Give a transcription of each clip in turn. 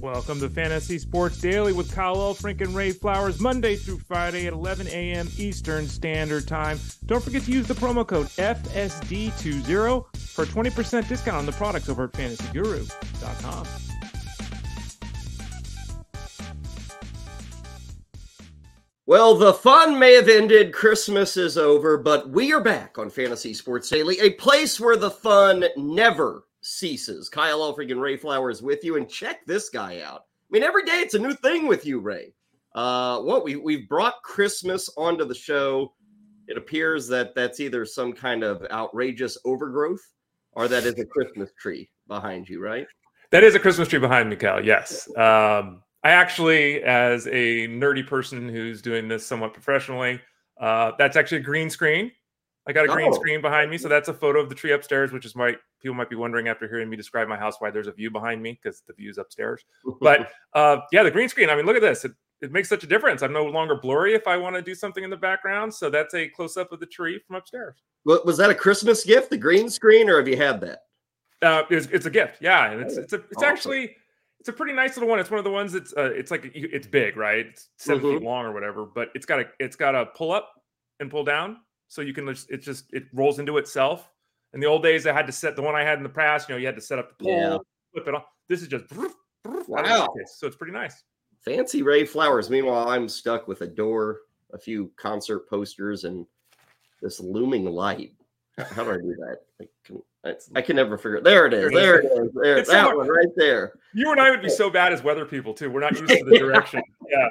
Welcome to Fantasy Sports Daily with Kyle Elfrink and Ray Flowers, Monday through Friday at 11 a.m. Eastern Standard Time. Don't forget to use the promo code FSD20 for a 20% discount on the products over at fantasyguru.com. Well, the fun may have ended. Christmas is over, but we are back on Fantasy Sports Daily, a place where the fun never ceases. Kyle Elfrink and Ray Flowers with you, and check this guy out. I mean, every day it's a new thing with you, Ray. Uh, what we we've brought Christmas onto the show. It appears that that's either some kind of outrageous overgrowth or that is a Christmas tree behind you, right? That is a Christmas tree behind me, Cal. Yes. Um, I actually, as a nerdy person who's doing this somewhat professionally, uh, that's actually a green screen. I got a green oh. screen behind me, so that's a photo of the tree upstairs, which is my people might be wondering after hearing me describe my house why there's a view behind me because the view's upstairs. But uh, yeah, the green screen. I mean, look at this. It, it makes such a difference. I'm no longer blurry if I want to do something in the background. So that's a close up of the tree from upstairs. Was that a Christmas gift, the green screen, or have you had that? Uh, it's, it's a gift. Yeah, and it's it's a, it's awesome. actually it's a pretty nice little one. It's one of the ones that's uh, it's like it's big, right? It's 7 mm-hmm. feet long or whatever, but it's got a it's got a pull up and pull down, so you can just it just it rolls into itself. In the old days, I had to set the one I had in the past. You know, you had to set up the pole, yeah. flip it off. This is just wow. So it's pretty nice. Fancy Ray Flowers. Meanwhile, I'm stuck with a door, a few concert posters, and this looming light. How do I do that? I can, I can never figure it. There it is. There it is. There, it's that one right there. You and I would be so bad as weather people too. We're not used to the direction. yeah.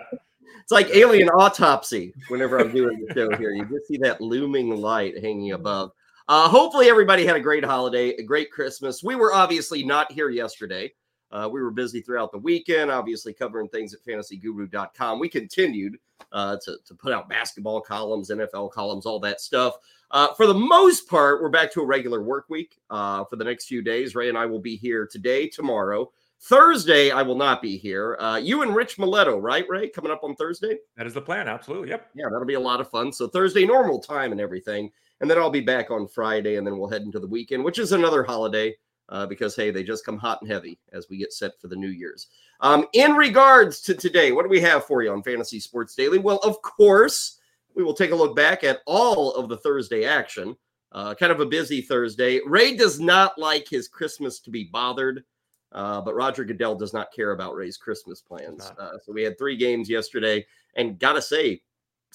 It's like alien autopsy whenever I'm doing the show here. You just see that looming light hanging above. Uh, hopefully, everybody had a great holiday, a great Christmas. We were obviously not here yesterday. Uh, we were busy throughout the weekend, obviously covering things at fantasyguru.com. We continued uh, to, to put out basketball columns, NFL columns, all that stuff. Uh, for the most part, we're back to a regular work week uh, for the next few days. Ray and I will be here today, tomorrow. Thursday, I will not be here. Uh, you and Rich Miletto, right, Ray? Coming up on Thursday? That is the plan. Absolutely. Yep. Yeah, that'll be a lot of fun. So, Thursday, normal time and everything. And then I'll be back on Friday, and then we'll head into the weekend, which is another holiday uh, because, hey, they just come hot and heavy as we get set for the New Year's. Um, in regards to today, what do we have for you on Fantasy Sports Daily? Well, of course, we will take a look back at all of the Thursday action. Uh, kind of a busy Thursday. Ray does not like his Christmas to be bothered, uh, but Roger Goodell does not care about Ray's Christmas plans. Uh, so we had three games yesterday, and gotta say,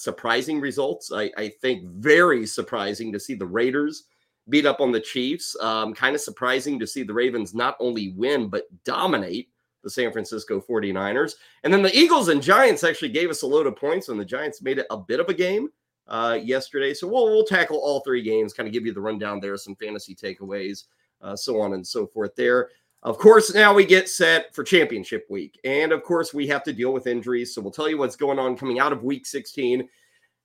surprising results. I, I think very surprising to see the Raiders beat up on the Chiefs. Um, kind of surprising to see the Ravens not only win, but dominate the San Francisco 49ers. And then the Eagles and Giants actually gave us a load of points, and the Giants made it a bit of a game uh, yesterday. So we'll, we'll tackle all three games, kind of give you the rundown there, some fantasy takeaways, uh, so on and so forth there. Of course, now we get set for championship week. And of course, we have to deal with injuries. So we'll tell you what's going on coming out of week 16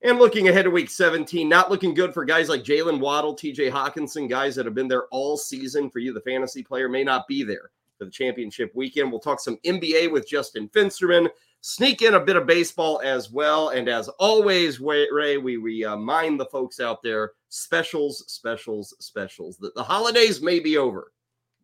and looking ahead to week 17. Not looking good for guys like Jaylen Waddle, TJ Hockenson, guys that have been there all season for you, the fantasy player, may not be there for the championship weekend. We'll talk some NBA with Justin Fensterman, sneak in a bit of baseball as well. And as always, Ray, we remind uh, the folks out there specials, specials, specials. The, the holidays may be over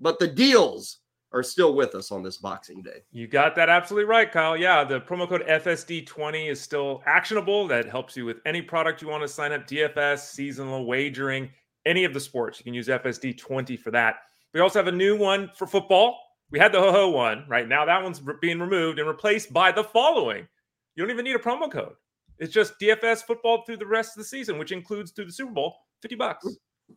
but the deals are still with us on this Boxing Day. You got that absolutely right, Kyle. Yeah, the promo code FSD20 is still actionable. That helps you with any product you want to sign up, DFS, seasonal wagering, any of the sports. You can use FSD20 for that. We also have a new one for football. We had the ho ho one right now. That one's being removed and replaced by the following. You don't even need a promo code. It's just DFS football through the rest of the season, which includes through the Super Bowl, 50 bucks.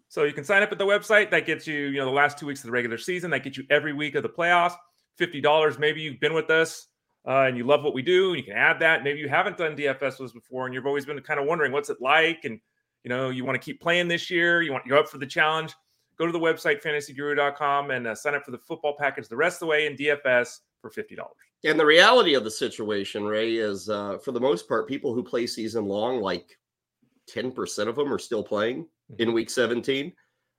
So you can sign up at the website. That gets you, you know, the last two weeks of the regular season. That gets you every week of the playoffs. Fifty dollars. Maybe you've been with us uh, and you love what we do. And you can add that. Maybe you haven't done DFS us before, and you've always been kind of wondering what's it like, and you know you want to keep playing this year. You want you're up for the challenge. Go to the website fantasyguru.com and uh, sign up for the football package the rest of the way in DFS for fifty dollars. And the reality of the situation, Ray, is uh, for the most part, people who play season long, like ten percent of them are still playing in week 17.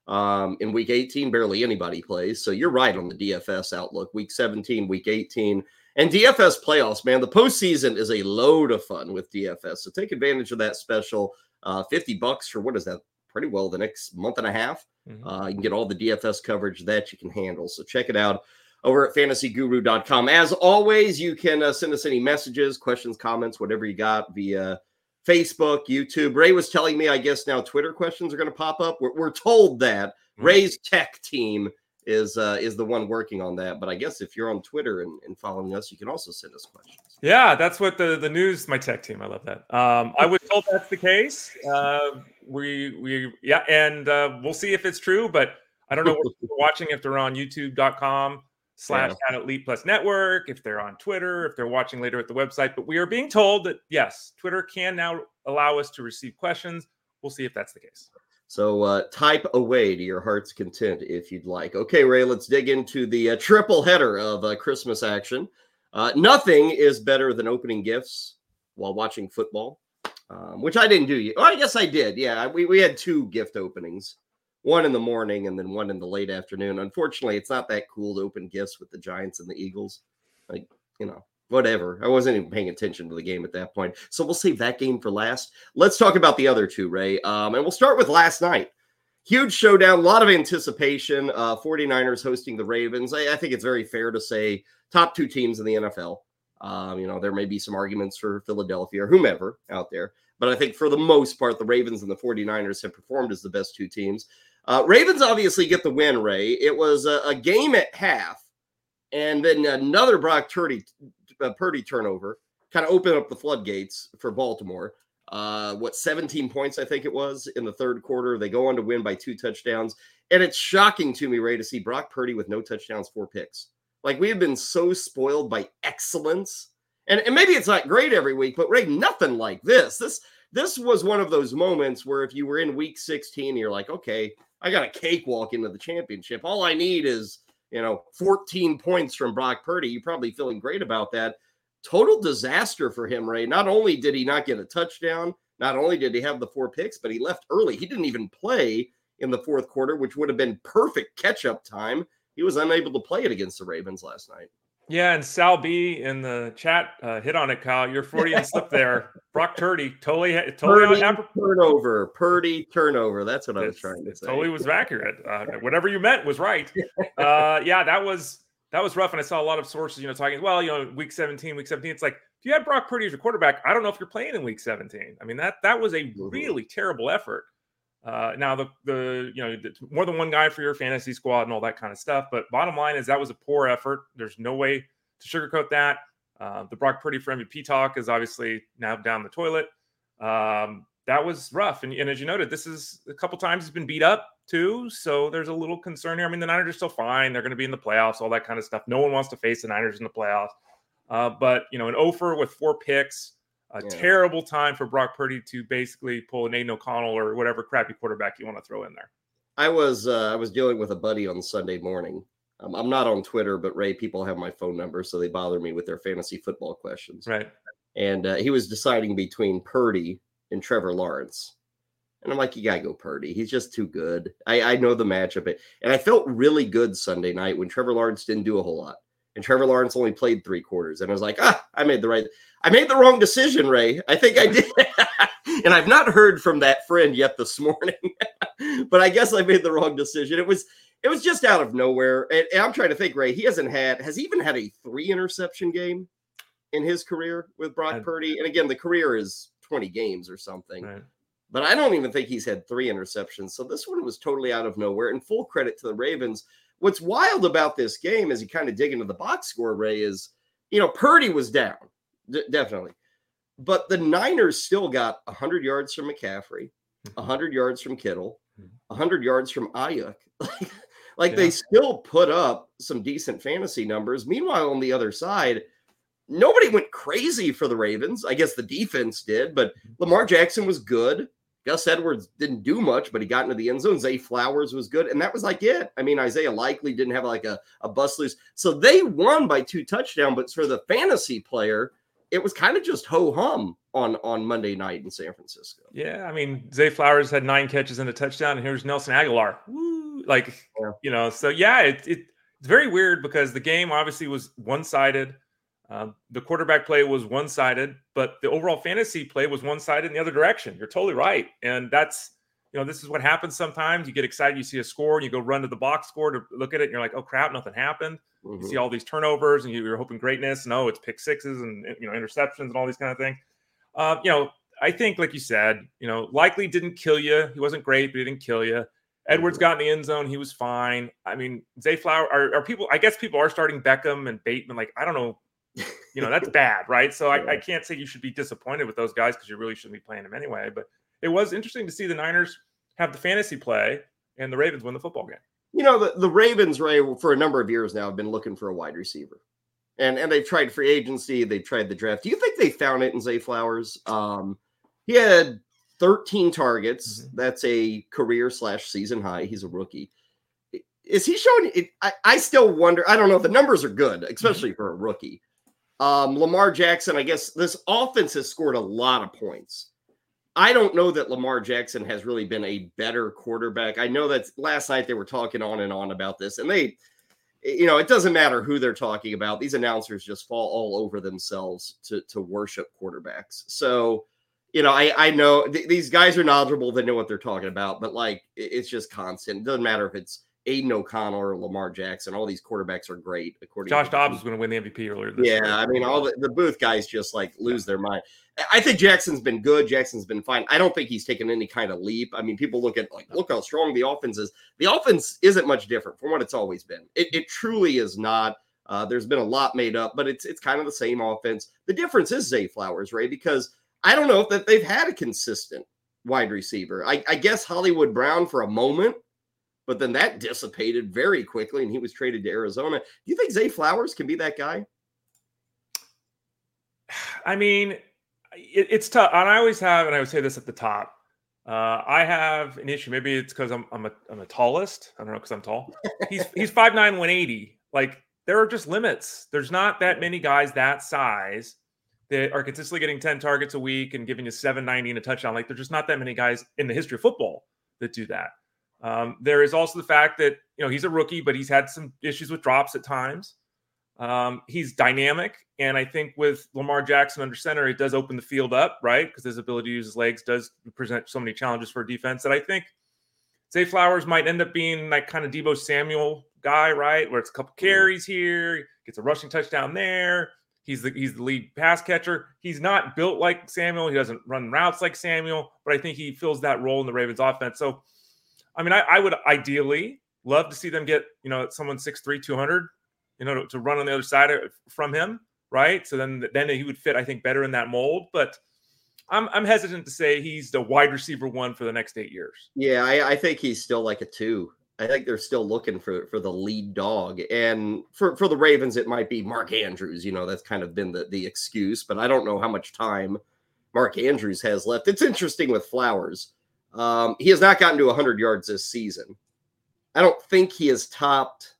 Um, in week 18, barely anybody plays. So you're right on the DFS outlook. Week 17, week 18, and DFS playoffs, man. The postseason is a load of fun with DFS. So take advantage of that special uh, 50 bucks for what is that pretty well the next month and a half. Mhm. Uh, you can get all the DFS coverage that you can handle. So check it out over at fantasyguru.com. As always, you can uh, send us any messages, questions, comments, whatever you got via Facebook, YouTube. Ray was telling me, I guess now Twitter questions are going to pop up. We're, we're told that Mhm. Ray's tech team is uh, is the one working on that. But I guess if you're on Twitter and, and following us, you can also send us questions. Yeah, that's what the the news. My tech team, I love that. Um, I was told that's the case. Uh, we we yeah, and uh, we'll see if it's true. But I don't know what people are watching if they're on YouTube.com slash at Elite Plus Network, if they're on Twitter, if they're watching later at the website. But we are being told that yes, Twitter can now allow us to receive questions. We'll see if that's the case. So uh, type away to your heart's content if you'd like. Okay, Ray, let's dig into the uh, triple header of uh, Christmas action. Uh, nothing is better than opening gifts while watching football, um, which I didn't do. yet. Oh, I guess I did. Yeah, we, we had two gift openings, one in the morning and then one in the late afternoon. Unfortunately, it's not that cool to open gifts with the Giants and the Eagles. Like, you know, whatever. I wasn't even paying attention to the game at that point. So we'll save that game for last. Let's talk about the other two, Ray. Um, and we'll start with last night. Huge showdown, a lot of anticipation. Uh, 49ers hosting the Ravens. I, I think it's very fair to say top two teams in the NFL. Um, you know, there may be some arguments for Philadelphia or whomever out there. But I think for the most part, the Ravens and the 49ers have performed as the best two teams. Uh, Ravens obviously get the win, Ray. It was a, a game at half, and then another Brock Purdy, uh, Purdy turnover kind of opened up the floodgates for Baltimore. Uh, what 17 points I think it was in the third quarter. They go on to win by two touchdowns, and it's shocking to me, Ray, to see Brock Purdy with no touchdowns, four picks. Like we have been so spoiled by excellence, and, and maybe it's not great every week, but Ray, nothing like this. This this was one of those moments where if you were in week 16, you're like, okay, I got a cakewalk into the championship. All I need is you know 14 points from Brock Purdy. You're probably feeling great about that total disaster for him, Ray. Not only did he not get a touchdown, not only did he have the four picks, but he left early. He didn't even play in the fourth quarter, which would have been perfect catch up time. He was unable to play it against the Ravens last night. Yeah, and Sal B in the chat uh, hit on it, Kyle. You're Freudian slip there. Brock Purdy totally, totally, Purdy turnover, Purdy turnover. That's what I was It's- trying to say. Totally was accurate. Uh, whatever you meant was right. Uh, yeah, that was that was rough. And I saw a lot of sources, you know, talking. Well, you know, week 17, week 17. It's like if you had Brock Purdy as your quarterback, I don't know if you're playing in week 17. I mean that that was a Mhm. really terrible effort. Uh, now the the you know the, more than one guy for your fantasy squad and all that kind of stuff. But bottom line is that was a poor effort. There's no way to sugarcoat that. Uh, the Brock Purdy for MVP talk is obviously now down the toilet. Um, that was rough. And, and as you noted, this is a couple times he's been beat up too. So there's a little concern here. I mean, the Niners are still fine. They're going to be in the playoffs, all that kind of stuff. No one wants to face the Niners in the playoffs. Uh, but, you know, an offer with four picks, a Yeah. terrible time for Brock Purdy to basically pull an Aidan O'Connell or whatever crappy quarterback you want to throw in there. I was uh, I was dealing with a buddy on Sunday morning. Um, I'm not on Twitter, but Ray, people have my phone number, so they bother me with their fantasy football questions. Right. and uh, he was deciding between Purdy and Trevor Lawrence. And I'm like, you gotta go Purdy. He's just too good. I, I know the matchup, and I felt really good Sunday night when Trevor Lawrence didn't do a whole lot, and Trevor Lawrence only played three quarters. And I was like, ah, I made the right. I made the wrong decision, Ray. I think I did. and I've not heard from that friend yet this morning, but I guess I made the wrong decision. It was it was just out of nowhere. And, and I'm trying to think, Ray. He hasn't had has he even had a three interception game in his career with Brock Purdy. And again, the career is 20 games or something. Right. But I don't even think he's had three interceptions. So this one was totally out of nowhere. And full credit to the Ravens. What's wild about this game as you kind of dig into the box score, Ray, is you know, Purdy was down, d- definitely. But the Niners still got 100 yards from McCaffrey, 100 mm-hmm. yards from Kittle, mm-hmm. 100 yards from Aiyuk. like Yeah. they still put up some decent fantasy numbers. Meanwhile, on the other side, nobody went crazy for the Ravens. I guess the defense did, but mm-hmm. Lamar Jackson was good. Gus Edwards didn't do much, but he got into the end zone. Zay Flowers was good, and that was like it. I mean, Isaiah Likely didn't have like a, a bust loose. So they won by two touchdowns, but for the fantasy player, it was kind of just ho hum on on Monday night in San Francisco. Yeah, I mean, Zay Flowers had nine catches and a touchdown, and here's Nelson Agholor. Woo! Like, Yeah. you know, so yeah, it, it it's very weird because the game obviously was one sided. Um, the quarterback play was one sided, but the overall fantasy play was one sided in the other direction. You're totally right, and that's you know, this is what happens sometimes. You get excited, you see a score, and you go run to the box score to look at it, and you're like, oh crap, nothing happened. Mm-hmm. You see all these turnovers, and you're hoping greatness. No, it's pick sixes and you know interceptions and all these kind of things. Uh, you know, I think, like you said, you know, likely didn't kill you. He wasn't great, but he didn't kill you. Edwards mm-hmm. got in the end zone. He was fine. I mean, Zay Flower are, are people, I guess people are starting Beckham and Bateman. Like, I don't know. You know, that's bad, right? So I, I can't say you should be disappointed with those guys because you really shouldn't be playing them anyway. But it was interesting to see the Niners have the fantasy play and the Ravens win the football game. You know, the, the Ravens, Ray, for a number of years now have been looking for a wide receiver. And and they've tried free agency, they've tried the draft. Do you think they found it in Zay Flowers? Um, he had 13 targets. Mm-hmm. That's a career slash season high. He's a rookie. Is he showing it? I, I still wonder. I don't know. The numbers are good, mm-hmm. especially for a rookie. Um, Lamar Jackson, I guess this offense has scored a lot of points. I don't know that Lamar Jackson has really been a better quarterback. I know that last night they were talking on and on about this, and they, you know, it doesn't matter who they're talking about. These announcers just fall all over themselves to to worship quarterbacks. So you know, I I know th- these guys are knowledgeable. They know what they're talking about, but like it's just constant. It doesn't matter if it's Aidan O'Connell or Lamar Jackson. All these quarterbacks are great. According Josh Dobbs was going to win the MVP earlier. yeah, year. I mean, all the, the booth guys just like lose yeah. their mind. I think Jackson's been good. Jackson's been fine. I don't think he's taken any kind of leap. I mean, people look at like, look how strong the offense is. The offense isn't much different from what it's always been. It, it truly is not. Uh, there's been a lot made up, but it's it's kind of the same offense. The difference is Zay Flowers, Ray, because I don't know if that they've had a consistent wide receiver. I, I guess Hollywood Brown for a moment, but then that dissipated very quickly and he was traded to Arizona. Do you think Zay Flowers can be that guy? I mean, it, it's tough. And I always have, and I would say this at the top. Uh, I have an issue. Maybe it's because I'm I'm a I'm a tallest. I don't know because I'm tall. He's he's five nine one eighty. Like there are just limits. There's not that many guys that size that are consistently getting 10 targets a week and giving you 790 and a touchdown. Like there's just not that many guys in the history of football that do that. Um, there is also the fact that you know he's a rookie, but he's had some issues with drops at times. Um, he's dynamic, and I think with Lamar Jackson under center, it does open the field up, right? Because his ability to use his legs does present so many challenges for defense that I think Zay Flowers might end up being like kind of Deebo Samuel guy, right? Where it's a couple mm-hmm. carries here, gets a rushing touchdown there, He's the he's the lead pass catcher. He's not built like Samuel. He doesn't run routes like Samuel, but I think he fills that role in the Ravens offense. So, I mean, I, I would ideally love to see them get you know someone 6'3", 200, you know, to, to run on the other side from him, right? So then then he would fit, I think, better in that mold. But I'm I'm hesitant to say he's the wide receiver one for the next eight years. Yeah, I, I think he's still like a two. I think they're still looking for for the lead dog, and for for the Ravens, it might be Mark Andrews. You know, that's kind of been the the excuse, but I don't know how much time Mark Andrews has left. It's interesting with Flowers. Um, he has not gotten to 100 yards this season. I don't think he has topped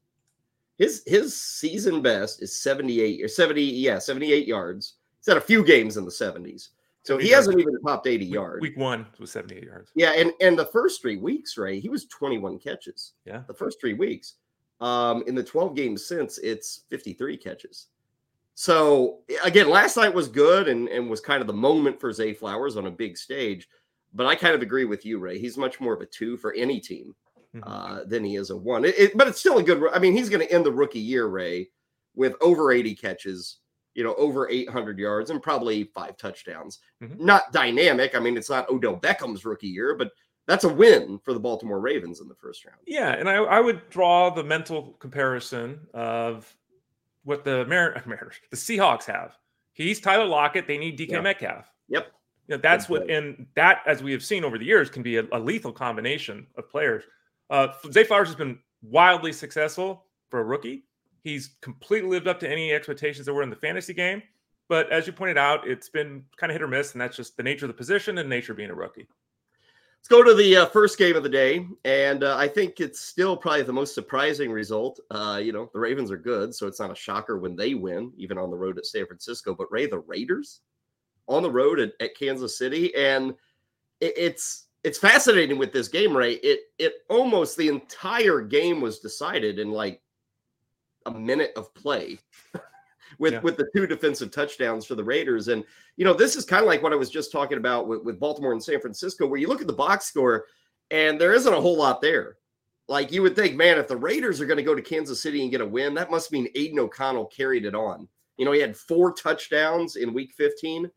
his his season best is 78 or 70, yeah, 78 yards. He's had a few games in the 70s. So he hasn't even topped 80 week, yards. Week one was 78 yards. Yeah, and and the first three weeks, Ray, he was 21 catches. Yeah. The first three weeks. Um, in the 12 games since, it's 53 catches. So again, last night was good and, and was kind of the moment for Zay Flowers on a big stage. But I kind of agree with you, Ray. He's much more of a two for any team mm-hmm. uh, than he is a one. It, it, but it's still a good. I mean, he's going to end the rookie year, Ray, with over 80 catches you know, over 800 yards and probably five touchdowns. Mm-hmm. Not dynamic. I mean, it's not Odell Beckham's rookie year, but that's a win for the Baltimore Ravens in the first round. Yeah, and I, I would draw the mental comparison of what the Mar- Mariners, the Seahawks have. He's Tyler Lockett. They need DK yeah. Metcalf. Yep. You know, that's what, and that, as we have seen over the years, can be a, a lethal combination of players. Uh, Zay Flowers has been wildly successful for a rookie. He's completely lived up to any expectations that were in the fantasy game. But as you pointed out, it's been kind of hit or miss, and that's just the nature of the position and nature of being a rookie. Let's go to the uh, first game of the day, and uh, I think it's still probably the most surprising result. Uh, you know, the Ravens are good, so it's not a shocker when they win, even on the road at San Francisco. But Ray, the Raiders on the road at, at Kansas City, and it, it's it's fascinating with this game, Ray. It it almost the entire game was decided in like a minute of play with yeah. with the two defensive touchdowns for the Raiders. And you know, this is kind of like what I was just talking about with, with Baltimore and San Francisco, where you look at the box score and there isn't a whole lot there. Like you would think, man, if the Raiders are going to go to Kansas City and get a win, that must mean Aidan O'Connell carried it on. You know, he had four touchdowns in week 15.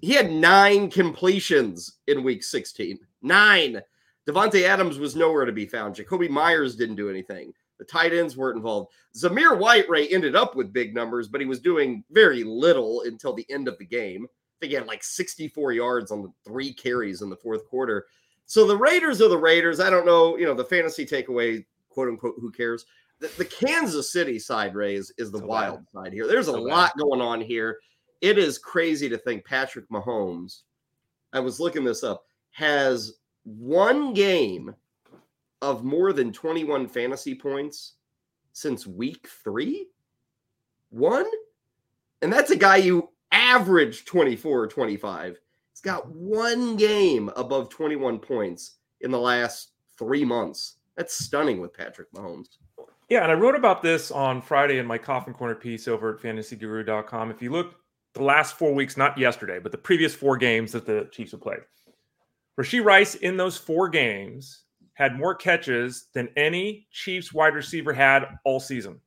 He had nine completions in week 16. Nine. Davante Adams was nowhere to be found. Jakobi Meyers didn't do anything. The tight ends weren't involved. Zamir White Ray ended up with big numbers, but he was doing very little until the end of the game. I think he had like 64 yards on the three carries in the fourth quarter. So the Raiders are the Raiders. I don't know, you know, the fantasy takeaway, quote unquote, who cares? The, the Kansas City side, Ray, is, is the so wild bad. side here. There's so a bad. lot going on here. It is crazy to think Patrick Mahomes, I was looking this up, has one game of more than 21 fantasy points since week three. One? And that's a guy you average 24 or 25. He's got one game above 21 points in the last three months. That's stunning with Patrick Mahomes. Yeah, and I wrote about this on Friday in my Coffin Corner piece over at fantasyguru.com. If you look the last four weeks, not yesterday, but the previous four games that the Chiefs have played, Rashee Rice in those four games had more catches than any Chiefs wide receiver had all season.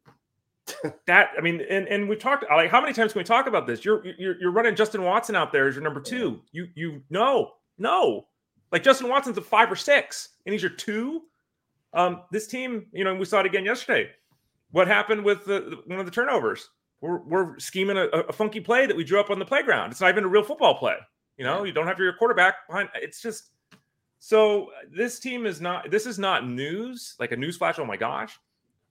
that I mean, and and we've talked like how many times can we talk about this? You're you're you're running Justin Watson out there as your number two. You you no no, like Justin Watson's a five or six, and he's your two. Um, this team, you know, we saw it again yesterday. What happened with the, one of the turnovers? We're, we're scheming a, a funky play that we drew up on the playground. It's not even a real football play. You know, you don't have your quarterback behind. It's just so this team is not. This is not news, like a news flash. Oh my gosh!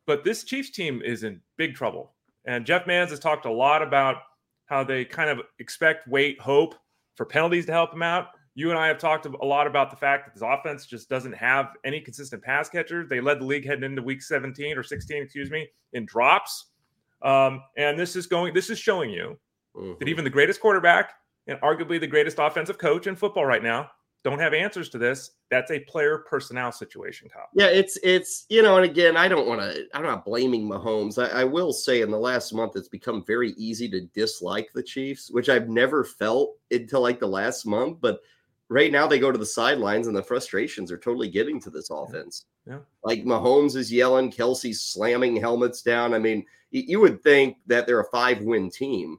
But this Chiefs team is in big trouble. And Jeff Mans has talked a lot about how they kind of expect, wait, hope for penalties to help him out. You and I have talked a lot about the fact that this offense just doesn't have any consistent pass catchers. They led the league heading into week 17 or 16, excuse me, in drops. Um, and this is going, this is showing you mm-hmm. that even the greatest quarterback and arguably the greatest offensive coach in football right now don't have answers to this. That's a player personnel situation, Kyle. Yeah, it's it's you know, and again, I don't want to. I'm not blaming Mahomes. I, I, will say, in the last month, it's become very easy to dislike the Chiefs, which I've never felt until like the last month. But right now, they go to the sidelines, and the frustrations are totally getting to this offense. Yeah, yeah. like Mahomes is yelling, Kelce's slamming helmets down. I mean, you would think that they're a five win team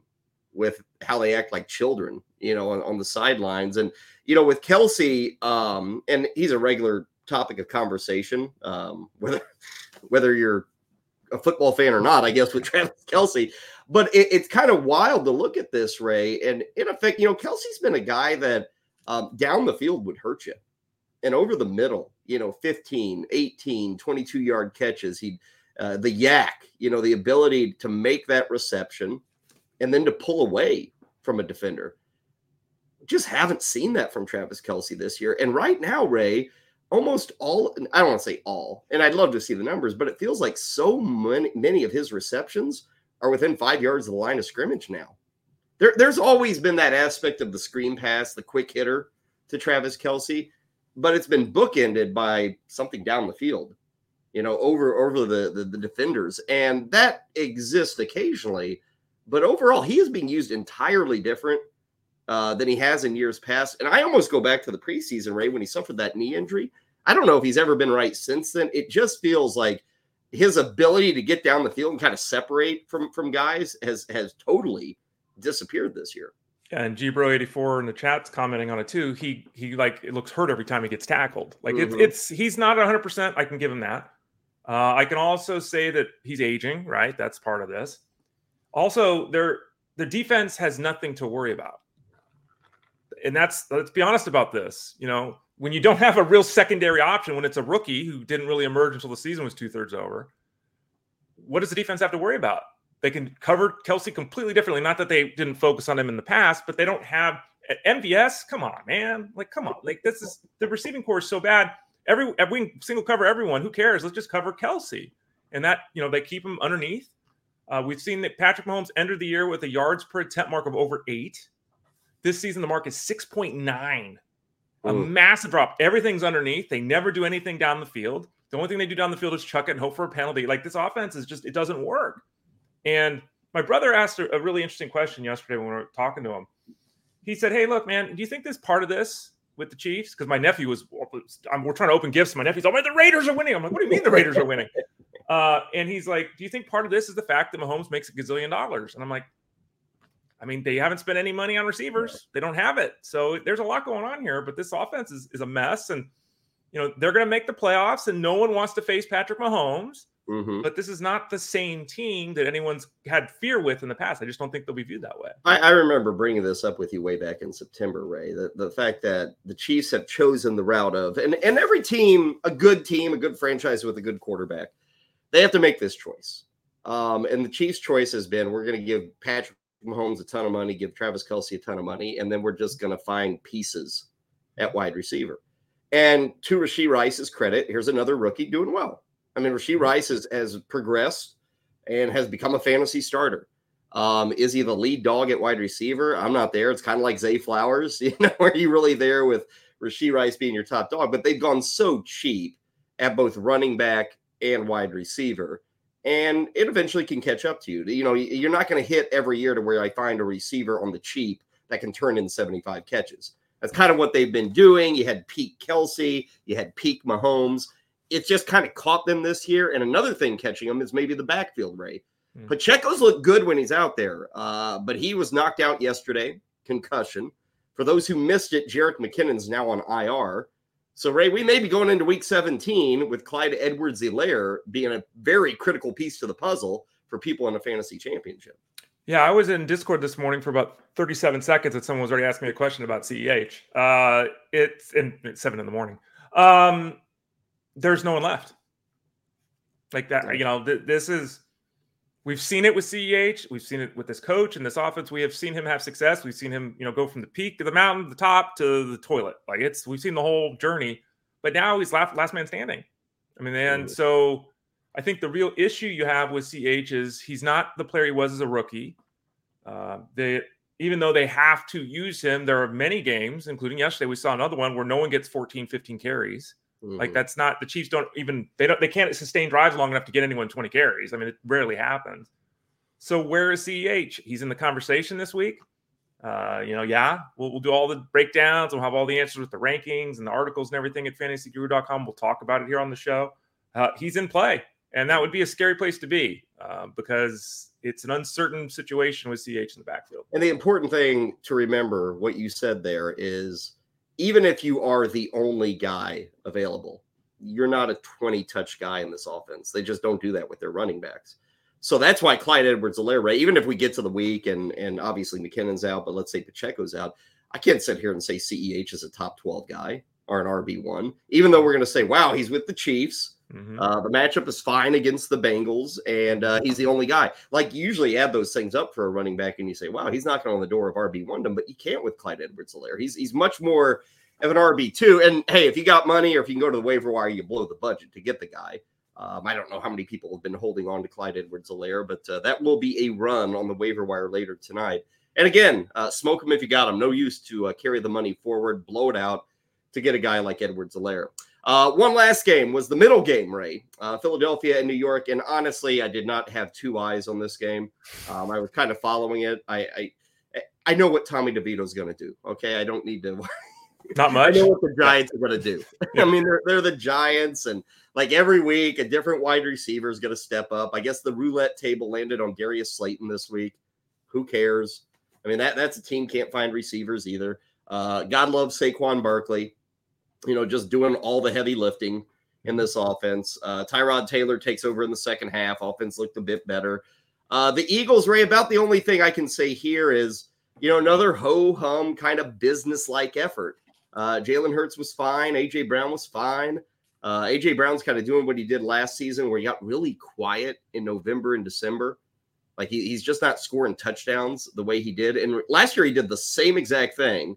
with how they act like children, you know, on, on the sidelines. And, you know, with Kelce, um, and he's a regular topic of conversation, um, whether whether you're a football fan or not, I guess, with Travis Kelce. But it, it's kind of wild to look at this, Ray. And in effect, you know, Kelce's been a guy that um, down the field would hurt you. And over the middle, you know, 15, 18, 22 yard catches, he uh, the yak, you know, the ability to make that reception and then to pull away from a defender. Just haven't seen that from Travis Kelce this year. And right now, Ray, almost all, I don't want to say all, and I'd love to see the numbers, but it feels like so many, many of his receptions are within five yards of the line of scrimmage now. There, there's always been that aspect of the screen pass, the quick hitter to Travis Kelce, but it's been bookended by something down the field, you know, over over the, the, the defenders. And that exists occasionally but overall, he is being used entirely different uh, than he has in years past. And I almost go back to the preseason, Ray, when he suffered that knee injury. I don't know if he's ever been right since then. It just feels like his ability to get down the field and kind of separate from from guys has has totally disappeared this year. And Gbro84 in the chat's commenting on it too. He he like it looks hurt every time he gets tackled. Like mm-hmm. it's it's he's not 100. percent I can give him that. Uh, I can also say that he's aging. Right, that's part of this. Also, their the defense has nothing to worry about. And that's let's be honest about this. You know, when you don't have a real secondary option, when it's a rookie who didn't really emerge until the season was two thirds over, what does the defense have to worry about? They can cover Kelce completely differently. Not that they didn't focus on him in the past, but they don't have MVS. Come on, man! Like, come on! Like, this is the receiving corps is so bad. Every every single cover everyone. Who cares? Let's just cover Kelce. and that you know they keep him underneath. Uh, we've seen that Patrick Mahomes entered the year with a yards per attempt mark of over eight. This season, the mark is 6.9, a massive drop. Everything's underneath. They never do anything down the field. The only thing they do down the field is chuck it and hope for a penalty. Like this offense is just, it doesn't work. And my brother asked a really interesting question yesterday when we were talking to him. He said, Hey, look, man, do you think this part of this with the Chiefs because my nephew was. I'm, we're trying to open gifts. My nephew's like, "The Raiders are winning." I'm like, "What do you mean the Raiders are winning?" Uh, and he's like, "Do you think part of this is the fact that Mahomes makes a gazillion dollars?" And I'm like, "I mean, they haven't spent any money on receivers. They don't have it. So there's a lot going on here. But this offense is is a mess, and you know they're going to make the playoffs, and no one wants to face Patrick Mahomes." Mm-hmm. But this is not the same team that anyone's had fear with in the past. I just don't think they'll be viewed that way. I, I, remember bringing this up with you way back in September, Ray. The, the fact that the Chiefs have chosen the route of, and, and every team, a good team, a good franchise with a good quarterback, they have to make this choice. Um, and the Chiefs' choice has been we're going to give Patrick Mahomes a ton of money, give Travis Kelce a ton of money, and then we're just going to find pieces at wide receiver. And to Rashee Rice's credit, here's another rookie doing well. I mean, Rashee Rice has, has progressed and has become a fantasy starter. Um, is he the lead dog at wide receiver? I'm not there. It's kind of like Zay Flowers, you know, are you really there with Rashee Rice being your top dog? But they've gone so cheap at both running back and wide receiver. And it eventually can catch up to you. You know, you're not going to hit every year to where I find a receiver on the cheap that can turn in 75 catches. That's kind of what they've been doing. You had peak Kelce, you had peak Mahomes it's just kind of caught them this year. And another thing catching them is maybe the backfield, Ray. Mm. Pacheco's looked good when he's out there, uh, but he was knocked out yesterday, concussion. For those who missed it, Jerick McKinnon's now on IR. So, Ray, we may be going into week 17 with Clyde Edwards Helaire being a very critical piece to the puzzle for people in a fantasy championship. Yeah, I was in Discord this morning for about 37 seconds and someone was already asking me a question about CEH. Uh, it's in it's seven in the morning. Um, there's no one left. Like that, you know, th- this is we've seen it with CEH, we've seen it with this coach and this offense. We have seen him have success. We've seen him, you know, go from the peak of the mountain, the top to the toilet. Like it's we've seen the whole journey, but now he's last last man standing. I mean, and so I think the real issue you have with CH is he's not the player he was as a rookie. Uh, they even though they have to use him, there are many games, including yesterday, we saw another one where no one gets 14, 15 carries. Mm-hmm. Like that's not the Chiefs don't even they don't they can't sustain drives long enough to get anyone 20 carries. I mean, it rarely happens. So where is CEH? He's in the conversation this week. Uh, you know, yeah, we'll, we'll do all the breakdowns. We'll have all the answers with the rankings and the articles and everything at fantasyguru.com. We'll talk about it here on the show. Uh, he's in play, and that would be a scary place to be uh, because it's an uncertain situation with CH in the backfield. And the important thing to remember, what you said there, is even if you are the only guy available, you're not a 20 touch guy in this offense. They just don't do that with their running backs. So that's why Clyde Edwards Helaire, even if we get to the week and and obviously McKinnon's out, but let's say Pacheco's out, I can't sit here and say CEH is a top 12 guy or an RB1, even though we're going to say, wow, he's with the Chiefs. Mm-hmm. Uh, the matchup is fine against the Bengals, and uh, he's the only guy. Like you usually add those things up for a running back, and you say, "Wow, he's knocking on the door of RB one." But you can't with Clyde Edwards-Helaire. He's he's much more of an RB two. And hey, if you got money, or if you can go to the waiver wire, you blow the budget to get the guy. Um, I don't know how many people have been holding on to Clyde Edwards-Helaire, but uh, that will be a run on the waiver wire later tonight. And again, uh, smoke him if you got him. No use to uh, carry the money forward, blow it out to get a guy like Edwards-Helaire. Uh, one last game was the middle game, Ray. Uh, Philadelphia and New York. And honestly, I did not have two eyes on this game. Um, I was kind of following it. I, I I know what Tommy DeVito is going to do. Okay, I don't need to. Not much. I know what the Giants are going to do. I mean, they're they're the Giants, and like every week, a different wide receiver is going to step up. I guess the roulette table landed on Darius Slayton this week. Who cares? I mean, that that's a team can't find receivers either. Uh, God loves Saquon Barkley you know, just doing all the heavy lifting in this offense. Uh, Tyrod Taylor takes over in the second half. Offense looked a bit better. Uh, the Eagles, Ray, about the only thing I can say here is, you know, another ho hum kind of business like effort. Uh, Jalen Hurts was fine. AJ Brown was fine. Uh, AJ Brown's kind of doing what he did last season, where he got really quiet in November and December. Like he, he's just not scoring touchdowns the way he did. And last year he did the same exact thing.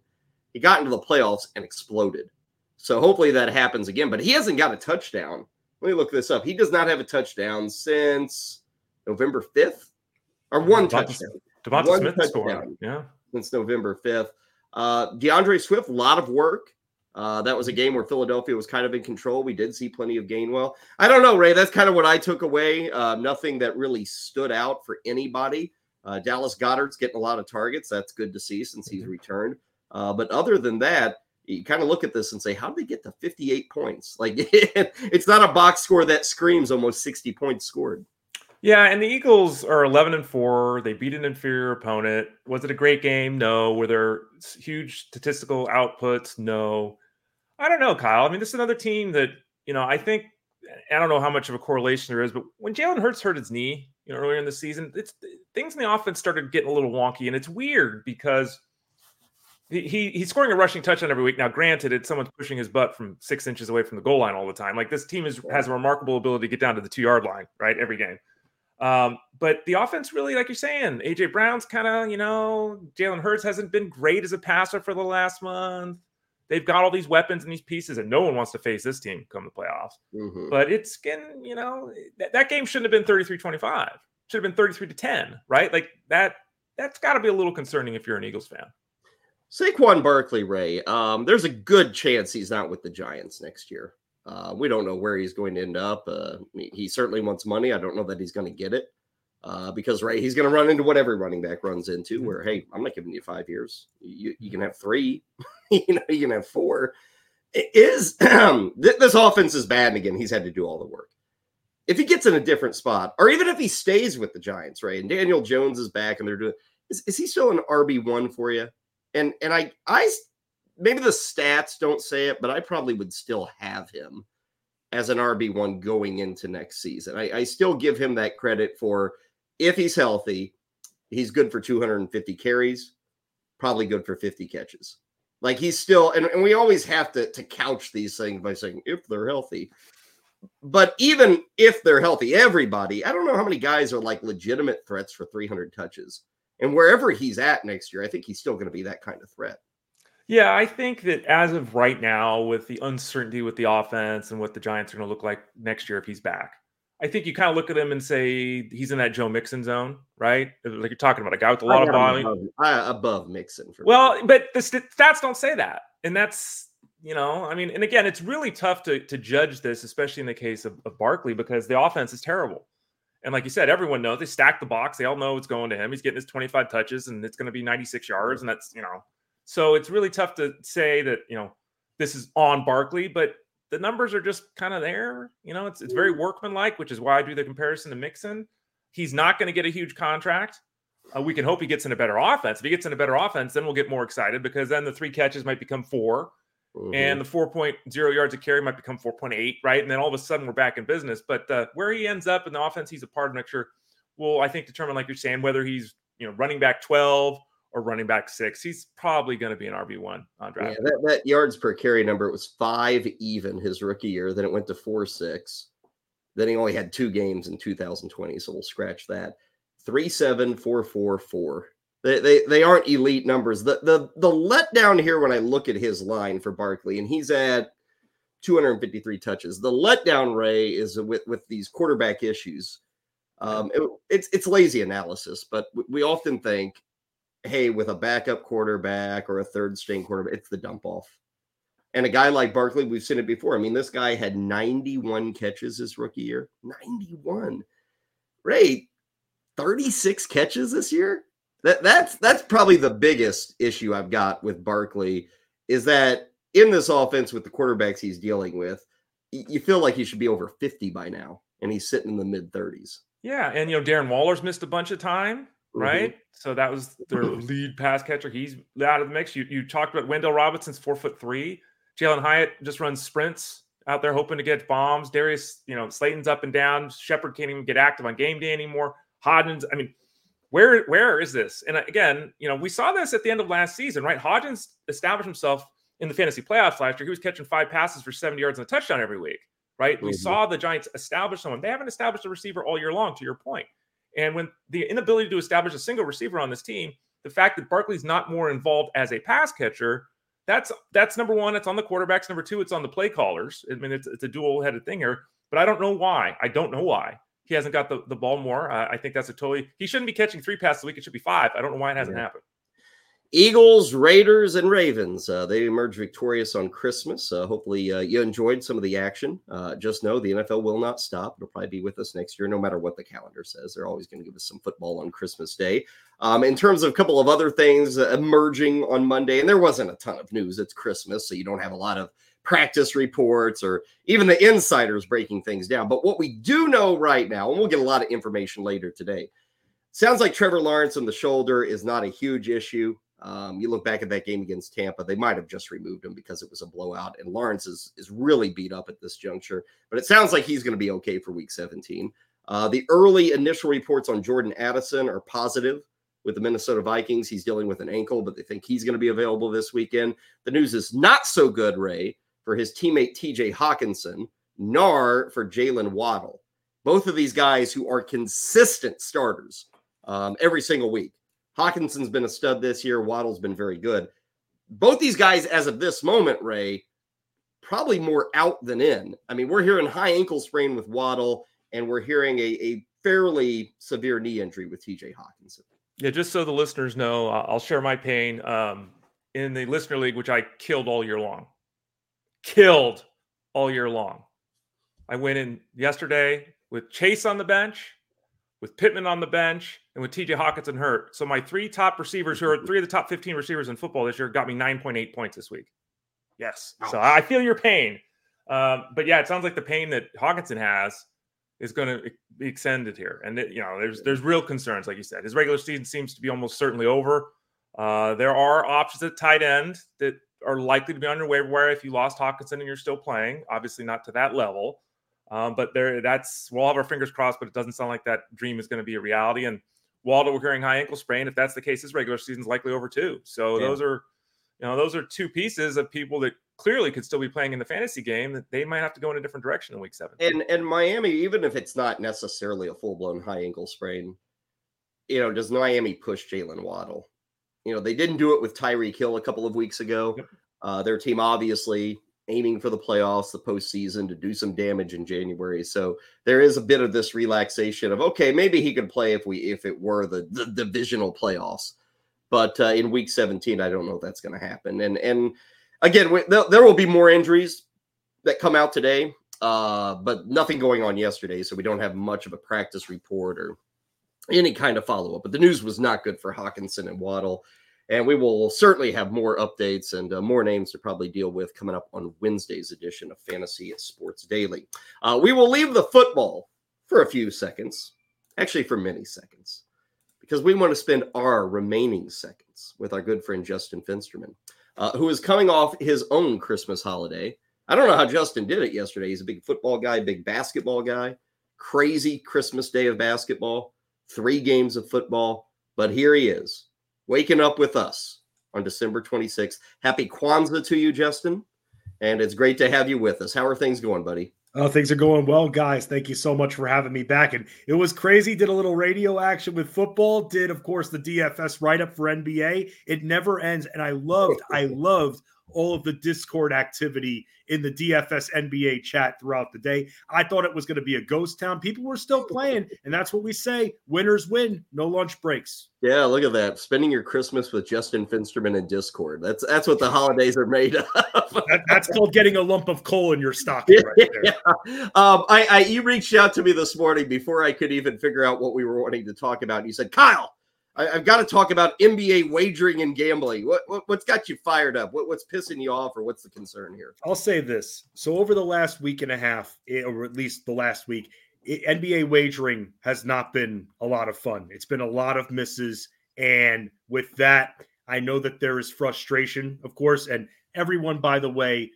He got into the playoffs and exploded. So hopefully that happens again. But he hasn't got a touchdown. Let me look this up. He does not have a touchdown since November 5th or one Devonta, touchdown. Devonta one Smith touchdown Yeah. Since November 5th. Uh, D'Andre Swift, a lot of work. Uh, that was a game where Philadelphia was kind of in control. We did see plenty of Gainwell. I don't know, Ray. That's kind of what I took away. Uh, nothing that really stood out for anybody. Uh, Dallas Goedert's getting a lot of targets. That's good to see since he's mm-hmm. returned. Uh, but other than that, you kind of look at this and say, how did they get to 58 points? Like it's not a box score that screams almost 60 points scored. Yeah, and the Eagles are 11 and 4. They beat an inferior opponent. Was it a great game? No. Were there huge statistical outputs? No. I don't know, Kyle. I mean, this is another team that, you know, I think I don't know how much of a correlation there is, but when Jalen Hurts hurt his knee, you know, earlier in the season, it's things in the offense started getting a little wonky, and it's weird because he he's scoring a rushing touchdown every week. Now, granted, it's someone's pushing his butt from six inches away from the goal line all the time. Like this team is has a remarkable ability to get down to the two yard line, right, every game. Um, but the offense really, like you're saying, AJ Brown's kind of, you know, Jalen Hurts hasn't been great as a passer for the last month. They've got all these weapons and these pieces, and no one wants to face this team come the playoffs. Mm-hmm. But it's getting, you know, that, that game shouldn't have been 33 25. Should have been 33 to 10, right? Like that, that's got to be a little concerning if you're an Eagles fan. Saquon Barkley, Ray, um, there's a good chance he's not with the Giants next year. Uh, we don't know where he's going to end up. Uh, he certainly wants money. I don't know that he's going to get it uh, because Ray, he's going to run into what every running back runs into. Mm-hmm. Where hey, I'm not giving you five years. You, you can have three. you know, you can have four. It is this offense is bad, and again, he's had to do all the work. If he gets in a different spot, or even if he stays with the Giants, right, and Daniel Jones is back, and they're doing, is, is he still an RB one for you? And and I I maybe the stats don't say it, but I probably would still have him as an RB1 going into next season. I, I, still give him that credit for if he's healthy, he's good for 250 carries, probably good for 50 catches. Like he's still, and, and we always have to, to couch these things by saying if they're healthy. But even if they're healthy, everybody, I don't know how many guys are like legitimate threats for 300 touches. And wherever he's at next year, I think he's still going to be that kind of threat. Yeah, I think that as of right now, with the uncertainty with the offense and what the Giants are going to look like next year if he's back, I think you kind of look at him and say he's in that Joe Mixon zone, right? Like you're talking about a guy with a lot of volume. Above, above Mixon. well, me. but the stats don't say that. And that's, you know, I mean, and again, it's really tough to, to judge this, especially in the case of, of Barkley, because the offense is terrible. And like you said, everyone knows they stack the box. They all know it's going to him. He's getting his 25 touches and it's going to be 96 yards. And that's, you know, so it's really tough to say that, you know, this is on Barkley, but the numbers are just kind of there. You know, it's it's very workmanlike, which is why I do the comparison to Mixon. He's not going to get a huge contract. Uh, we can hope he gets in a better offense. If he gets in a better offense, then we'll get more excited because then the three catches might become 4 mm-hmm. and the 4.0 yards of carry might become 4.8, right? And then all of a sudden we're back in business. But uh, where he ends up in the offense he's a part of next year will, I think, determine, like you're saying, whether he's you know running back 12 or running back six, he's probably going to be an RB one on draft. Yeah, that, that, yards per carry number it was five even his rookie year. Then it went to four six. Then he only had two games in 2020, so we'll scratch that. Three seven four four four. They, they they aren't elite numbers. The the the letdown here when I look at his line for Barkley, and he's at 253 touches. The letdown ray is with with these quarterback issues. Um, it, it's it's lazy analysis, but we often think hey, with a backup quarterback or a third string quarterback, it's the dump off. And a guy like Barkley, we've seen it before. I mean, this guy had 91 catches his rookie year. 91. Ray, 36 catches this year. That that's that's probably the biggest issue I've got with Barkley is that in this offense with the quarterbacks he's dealing with, you feel like he should be over 50 by now, and he's sitting in the mid 30s. Yeah, and you know Darren Waller's missed a bunch of time. Mm-hmm. right? Mm-hmm. So that was their lead pass catcher. He's out of the mix. You you talked about Wan'Dale Robinson's four foot three. Jalin Hyatt just runs sprints out there hoping to get bombs. Darius, you know, Slayton's up and down. Shepard can't even get active on game day anymore. Hodgins, I mean, where where is this? And again, you know, we saw this at the end of last season, right? Hodgins established himself in the fantasy playoffs last year. He was catching five passes for 70 yards and a touchdown every week, right? Mm-hmm. We saw the Giants establish someone. They haven't established a receiver all year long, to your point. And when the inability to establish a single receiver on this team, the fact that Barkley's not more involved as a pass catcher, that's that's number one. It's on the quarterbacks. Number two, it's on the play callers. I mean, it's, it's a dual-headed thing here. But I don't know why. I don't know why he hasn't got the, the ball more. Uh, I think that's a totally he shouldn't be catching three passes a week. It should be five. I don't know why it hasn't yeah. happened. Eagles, Raiders, and Ravens. Uh, they emerged victorious on Christmas. Uh, hopefully, uh, you enjoyed some of the action. Uh, just know the NFL will not stop. It'll probably be with us next year, no matter what the calendar says. They're always going to give us some football on Christmas Day. Um, in terms of a couple of other things uh, emerging on Monday, and there wasn't a ton of news. It's Christmas, so you don't have a lot of practice reports or even the insiders breaking things down. But what we do know right now, and we'll get a lot of information later today, sounds like Trevor Lawrence on the shoulder is not a huge issue. Um, you look back at that game against Tampa, they might have just removed him because it was a blowout, and Lawrence is is really beat up at this juncture. But it sounds like he's going to be okay for Week 17. Uh, the early initial reports on Jordan Addison are positive with the Minnesota Vikings. He's dealing with an ankle, but they think he's going to be available this weekend. The news is not so good, Ray, for his teammate TJ Hockenson, nor for Jaylen Waddle. Both of these guys who are consistent starters um, every single week. Hockenson's been a stud this year. Waddle's been very good. Both these guys, as of this moment, Ray, probably more out than in. I mean, we're hearing high ankle sprain with Waddle, and we're hearing a, a fairly severe knee injury with TJ Hockenson. Yeah, just so the listeners know, I'll share my pain. Um, in the listener league, which I killed all year long, killed all year long. I went in yesterday with Chase on the bench, with Pittman on the bench, and with TJ Hockenson hurt. So my three top receivers, who are three of the top 15 receivers in football this year, got me 9.8 points this week. Yes. So I feel your pain. Um, but yeah, it sounds like the pain that Hockenson has is going to be extended here. And it, you know, there's there's real concerns, like you said. His regular season seems to be almost certainly over. Uh, there are options at tight end that are likely to be on your waiver wire if you lost Hockenson and you're still playing. Obviously, not to that level. Um, but there, that's we'll have our fingers crossed. But it doesn't sound like that dream is going to be a reality. And Waddle we're hearing high ankle sprain. If that's the case, his regular season's likely over too. So yeah. those are, you know, those are two pieces of people that clearly could still be playing in the fantasy game that they might have to go in a different direction in week seven. And and Miami, even if it's not necessarily a full blown high ankle sprain, you know, does Miami push Jaylen Waddle? You know, they didn't do it with Tyreek Hill a couple of weeks ago. Yep. Uh, their team obviously aiming for the playoffs, the postseason to do some damage in January. So there is a bit of this relaxation of okay, maybe he could play if we if it were the, the divisional playoffs. But uh, in week 17, I don't know if that's going to happen. And and again, we, there, there will be more injuries that come out today, uh, but nothing going on yesterday, so we don't have much of a practice report or any kind of follow up. But the news was not good for Hockenson and Waddle. And we will certainly have more updates and uh, more names to probably deal with coming up on Wednesday's edition of Fantasy Sports Daily. Uh, we will leave the football for a few seconds, actually, for many seconds, because we want to spend our remaining seconds with our good friend Justin Fensterman, uh, who is coming off his own Christmas holiday. I don't know how Justin did it yesterday. He's a big football guy, big basketball guy, crazy Christmas day of basketball, three games of football, but here he is waking up with us on December 26th. Happy Kwanzaa to you, Justin. And it's great to have you with us. How are things going, buddy? Oh, things are going well, guys. Thank you so much for having me back. And it was crazy. Did a little radio action with football. Did, of course, the DFS write up for NBA. It never ends. And I loved, I loved all of the Discord activity in the DFS NBA chat throughout the day. I thought it was going to be a ghost town. People were still playing, and that's what we say: winners win, no lunch breaks. Yeah, look at that. Spending your Christmas with Justin Fensterman in Discord. That's that's what the holidays are made of. that, that's called getting a lump of coal in your stocking right Yeah. Um, I, I you reached out to me this morning before I could even figure out what we were wanting to talk about. And you said, Kyle, I, have got to talk about NBA wagering and gambling. What, what has got you fired up? What, what's pissing you off, or what's the concern here? I'll say this: so over the last week and a half, eh, or at least the last week, it, eh, NBA wagering has not been a lot of fun. It's been a lot of misses, and with that, I know that there is frustration, of course, and everyone, by the way,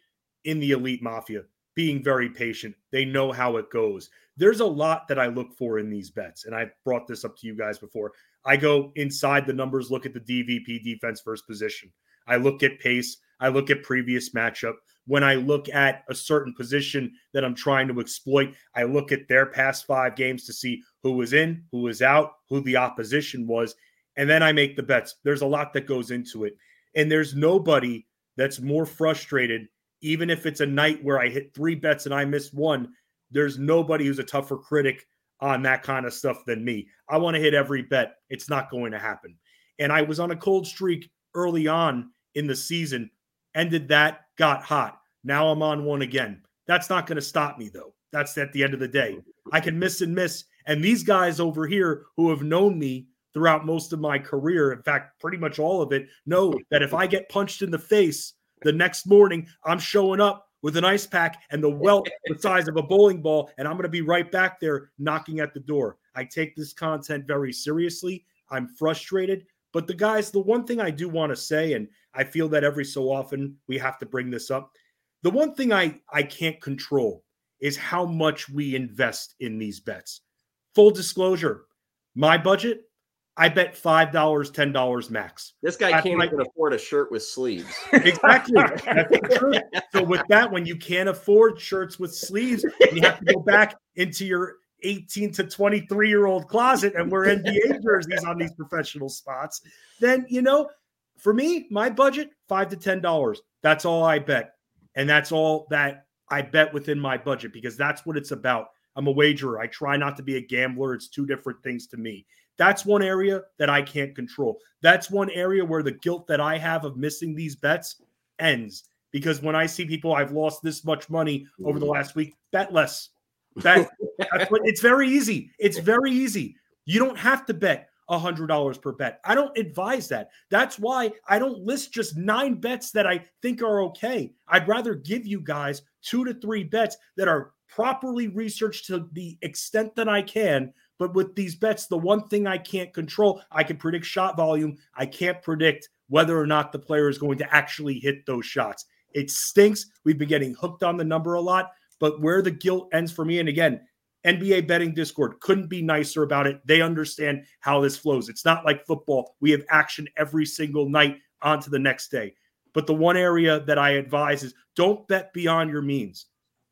in the elite mafia being very patient. They know how it goes. There's a lot that I look for in these bets, and I brought this up to you guys before. I go inside the numbers, look at the DVP defense first position. I look at pace. I look at previous matchup. When I look at a certain position that I'm trying to exploit, I look at their past five games to see who was in, who was out, who the opposition was. And then I make the bets. There's a lot that goes into it. And there's nobody that's more frustrated, even if it's a night where I hit three bets and I miss one. There's nobody who's a tougher critic on that kind of stuff than me. I want to hit every bet. It's not going to happen. And I was on a cold streak early on in the season, ended that, got hot. Now I'm on one again. That's not going to stop me, though. That's at the end of the day. I can miss and miss. And these guys over here who have known me throughout most of my career, in fact, pretty much all of it, know that if I get punched in the face the next morning, I'm showing up with an ice pack and the welt the size of a bowling ball, and I'm going to be right back there knocking at the door. I take this content very seriously. I'm frustrated. But the guys, the one thing I do want to say, and I feel that every so often we have to bring this up. The one thing I, I can't control is how much we invest in these bets. Full disclosure, my budget, I bet five dollars, ten dollars max. This guy That's can't even afford a shirt with sleeves. Exactly. so with that, when you can't afford shirts with sleeves, you have to go back into your 18 to 23 year old closet and wear NBA jerseys on these professional spots. Then you know, for me, my budget five to ten dollars. That's all I bet, and that's all that I bet within my budget because that's what it's about. I'm a wagerer. I try not to be a gambler. It's two different things to me. That's one area that I can't control. That's one area where the guilt that I have of missing these bets ends because when I see people, I've lost this much money over the last week, bet less. What, it's very easy. It's very easy. You don't have to bet $100 per bet. I don't advise that. That's why I don't list just nine bets that I think are okay. I'd rather give you guys two to three bets that are properly researched to the extent that I can. But with these bets, the one thing I can't control, I can predict shot volume. I can't predict whether or not the player is going to actually hit those shots. It stinks. We've been getting hooked on the number a lot, but where the guilt ends for me, and again, NBA betting Discord couldn't be nicer about it. They understand how this flows. It's not like football. We have action every single night on to the next day. But the one area that I advise is don't bet beyond your means.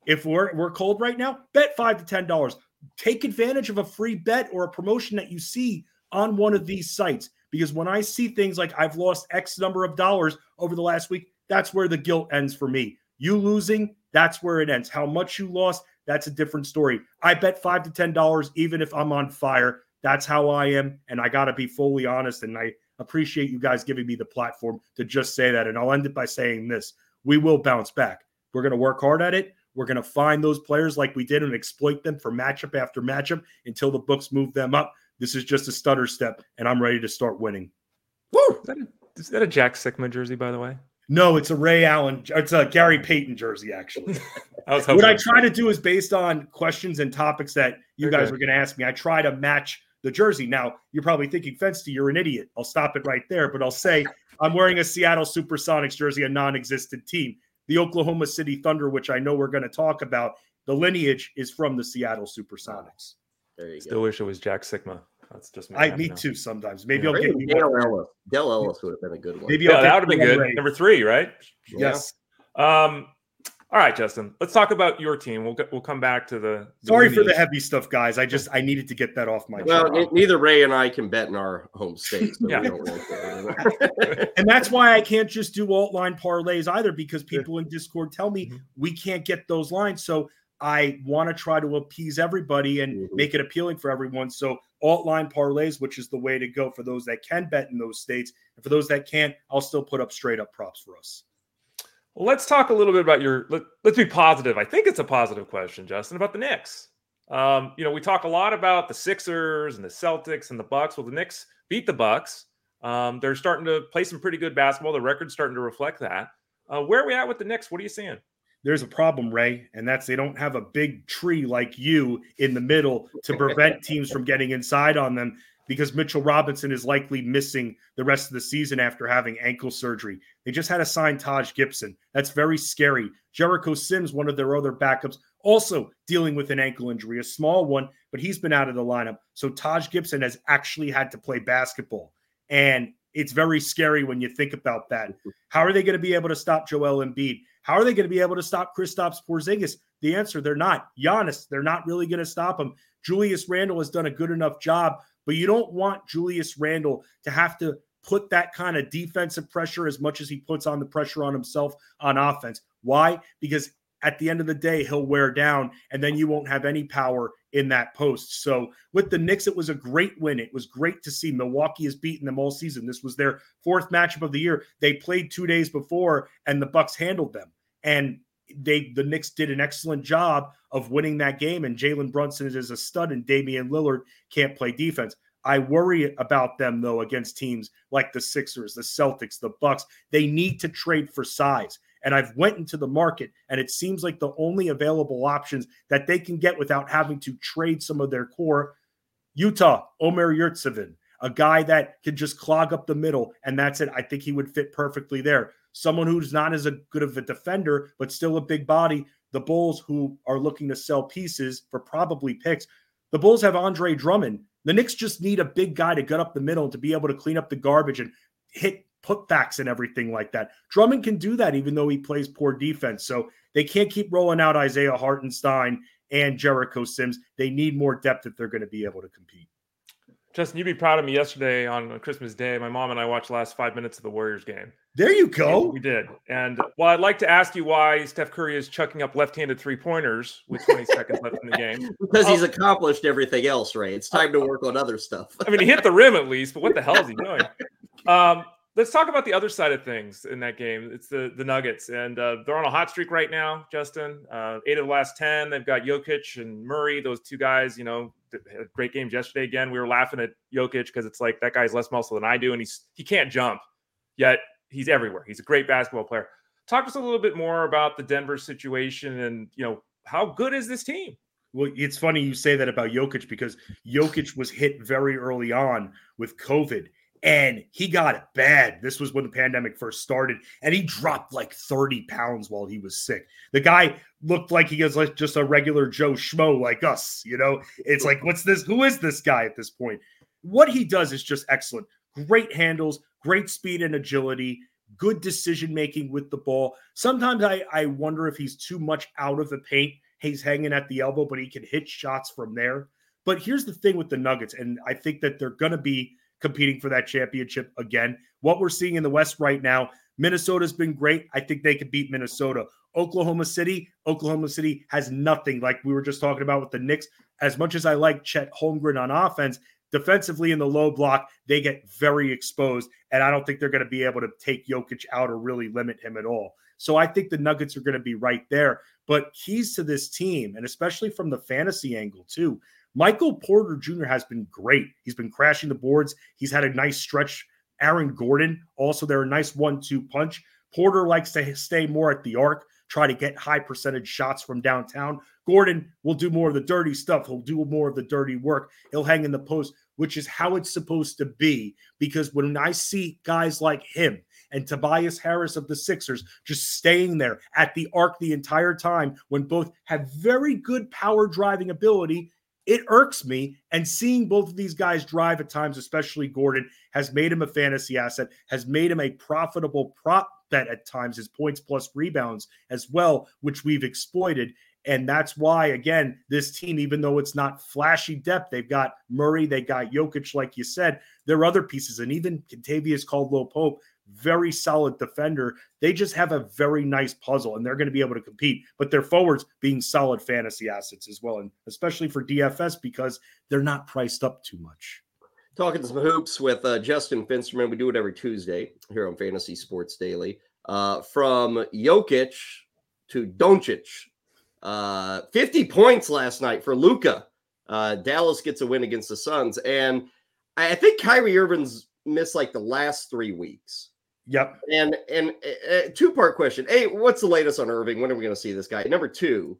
If we're we're cold right now, bet five to ten dollars. Take advantage of a free bet or a promotion that you see on one of these sites. Because when I see things like I've lost X number of dollars over the last week, that's where the guilt ends for me. You losing, that's where it ends. How much you lost, that's a different story. I bet five to ten dollars, even if I'm on fire. That's how I am, and I got to be fully honest. And I appreciate you guys giving me the platform to just say that. And I'll end it by saying this: we will bounce back. We're going to work hard at it. We're going to find those players like we did and exploit them for matchup after matchup until the books move them up. This is just a stutter step, and I'm ready to start winning. Woo! Is that a, is that a Jack Sikma jersey, by the way? No, it's a Ray Allen. It's a Gary Payton jersey, actually. I was what I try to do is based on questions and topics that you okay. guys were going to ask me. I try to match the jersey. Now, you're probably thinking, Fensty, you're an idiot. I'll stop it right there. But I'll say I'm wearing a Seattle Supersonics jersey, a non existent team. The Oklahoma City Thunder, which I know we're going to talk about, the lineage is from the Seattle Supersonics. There you Still go. wish it was Jack Sikma. That's just me. I me now. too. Sometimes maybe yeah. I'll get you Dale Ellis. Dale Ellis would have been a good one. Maybe yeah, that would have been good. Rate. Number three, right? Yes. Um. All right, Justin. Let's talk about your team. We'll we'll come back to the. the Sorry for the heavy stuff, guys. I just I needed to get that off my. Well, n- neither Ray and I can bet in our home state, so yeah. and that's why I can't just do alt line parlays either, because people in Discord tell me mm-hmm. we can't get those lines. So I want to try to appease everybody and mm-hmm. make it appealing for everyone. So alt line parlays, which is the way to go for those that can bet in those states. And for those that can't, I'll still put up straight up props for us. Well, let's talk a little bit about your. Let, us be positive. I think it's a positive question, Justin, about the Knicks. Um, you know, we talk a lot about the Sixers and the Celtics and the Bucks. Well, the Knicks beat the Bucks. Um, they're starting to play some pretty good basketball. The record's starting to reflect that. Uh, where are we at with the Knicks? What are you seeing? there's a problem, Ray, and that's they don't have a big tree like you in the middle to prevent teams from getting inside on them because Mitchell Robinson is likely missing the rest of the season after having ankle surgery. They just had to sign Taj Gibson. That's very scary. Jericho Sims, one of their other backups, also dealing with an ankle injury, a small one, but he's been out of the lineup. So Taj Gibson has actually had to play basketball. And it's very scary when you think about that. How are they going to be able to stop Joel Embiid? How are they going to be able to stop Kristaps Porzingis? The answer: they're not. Giannis, they're not really going to stop him. Julius Randle has done a good enough job, but you don't want Julius Randle to have to put that kind of defensive pressure as much as he puts on the pressure on himself on offense. Why? Because at the end of the day, he'll wear down, and then you won't have any power in that post. So with the Knicks, it was a great win. It was great to see Milwaukee has beaten them all season. This was their fourth matchup of the year. They played two days before, and the Bucks handled them. And they the Knicks did an excellent job of winning that game. And Jalen Brunson is a stud, and Damian Lillard can't play defense. I worry about them though against teams like the Sixers, the Celtics, the Bucks. They need to trade for size. And I've went into the market and it seems like the only available options that they can get without having to trade some of their core Utah, Omer Yurtseven, a guy that can just clog up the middle and that's it. I think he would fit perfectly there. Someone who's not as a good of a defender but still a big body. The Bulls who are looking to sell pieces for probably picks. The Bulls have Andre Drummond the Knicks just need a big guy to get up the middle and to be able to clean up the garbage and hit putbacks and everything like that. Drummond can do that even though he plays poor defense. So they can't keep rolling out Isaiah Hartenstein and Jericho Sims. They need more depth if they're going to be able to compete. Justin, you'd be proud of me. Yesterday on Christmas Day, my mom and I watched the last five minutes of the Warriors game. There you go. We did. And well, I'd like to ask you why Steph Curry is chucking up left-handed three pointers with 20 seconds left in the game. Because he's accomplished everything else, right? It's time to work on other stuff. I mean, he hit the rim at least, but what the hell is he doing? Um, let's talk about the other side of things in that game. It's the the Nuggets, and uh, they're on a hot streak right now. Justin, uh, eight of the last ten. They've got Jokic and Murray. Those two guys, you know, had great games yesterday. Again, we were laughing at Jokic because it's like that guy's less muscle than I do, and he's he can't jump, yet he's everywhere. He's a great basketball player. Talk to us a little bit more about the Denver situation, and you know how good is this team? Well, it's funny you say that about Jokic because Jokic was hit very early on with COVID and he got it bad. This was when the pandemic first started, and he dropped like 30 pounds while he was sick. The guy looked like he was like just a regular Joe Schmo like us, you know. It's like, what's this? Who is this guy at this point? What he does is just excellent. Great handles, great speed and agility, good decision making with the ball. Sometimes I, I wonder if he's too much out of the paint. He's hanging at the elbow, but he can hit shots from there. But here's the thing with the Nuggets, and I think that they're going to be competing for that championship again. What we're seeing in the West right now, Minnesota's been great. I think they could beat Minnesota. Oklahoma City, Oklahoma City has nothing like we were just talking about with the Knicks. As much as I like Chet Holmgren on offense, defensively in the low block, they get very exposed. And I don't think they're going to be able to take Jokic out or really limit him at all. So I think the Nuggets are going to be right there. But keys to this team, and especially from the fantasy angle, too, Michael Porter Jr. has been great. He's been crashing the boards. He's had a nice stretch. Aaron Gordon, also, they're a nice one two punch. Porter likes to stay more at the arc, try to get high percentage shots from downtown. Gordon will do more of the dirty stuff. He'll do more of the dirty work. He'll hang in the post, which is how it's supposed to be. Because when I see guys like him and Tobias Harris of the Sixers just staying there at the arc the entire time, when both have very good power driving ability it irks me. And seeing both of these guys drive at times, especially Gordon, has made him a fantasy asset, has made him a profitable prop bet at times, his points plus rebounds as well, which we've exploited. And that's why, again, this team, even though it's not flashy depth, they've got Murray, they got Jokic, like you said. There are other pieces, and even Kentavious Caldwell Pope very solid defender. They just have a very nice puzzle and they're going to be able to compete. But their forwards being solid fantasy assets as well, and especially for DFS because they're not priced up too much. Talking to some hoops with uh, Justin Fensterman. We do it every Tuesday here on Fantasy Sports Daily. Uh, from Jokic to Doncic, uh, 50 points last night for Luka. Uh, Dallas gets a win against the Suns, and I think Kyrie Irving's missed like the last three weeks. Yep. And and uh, two part question. Hey, what's the latest on Irving? When are we going to see this guy? Number two,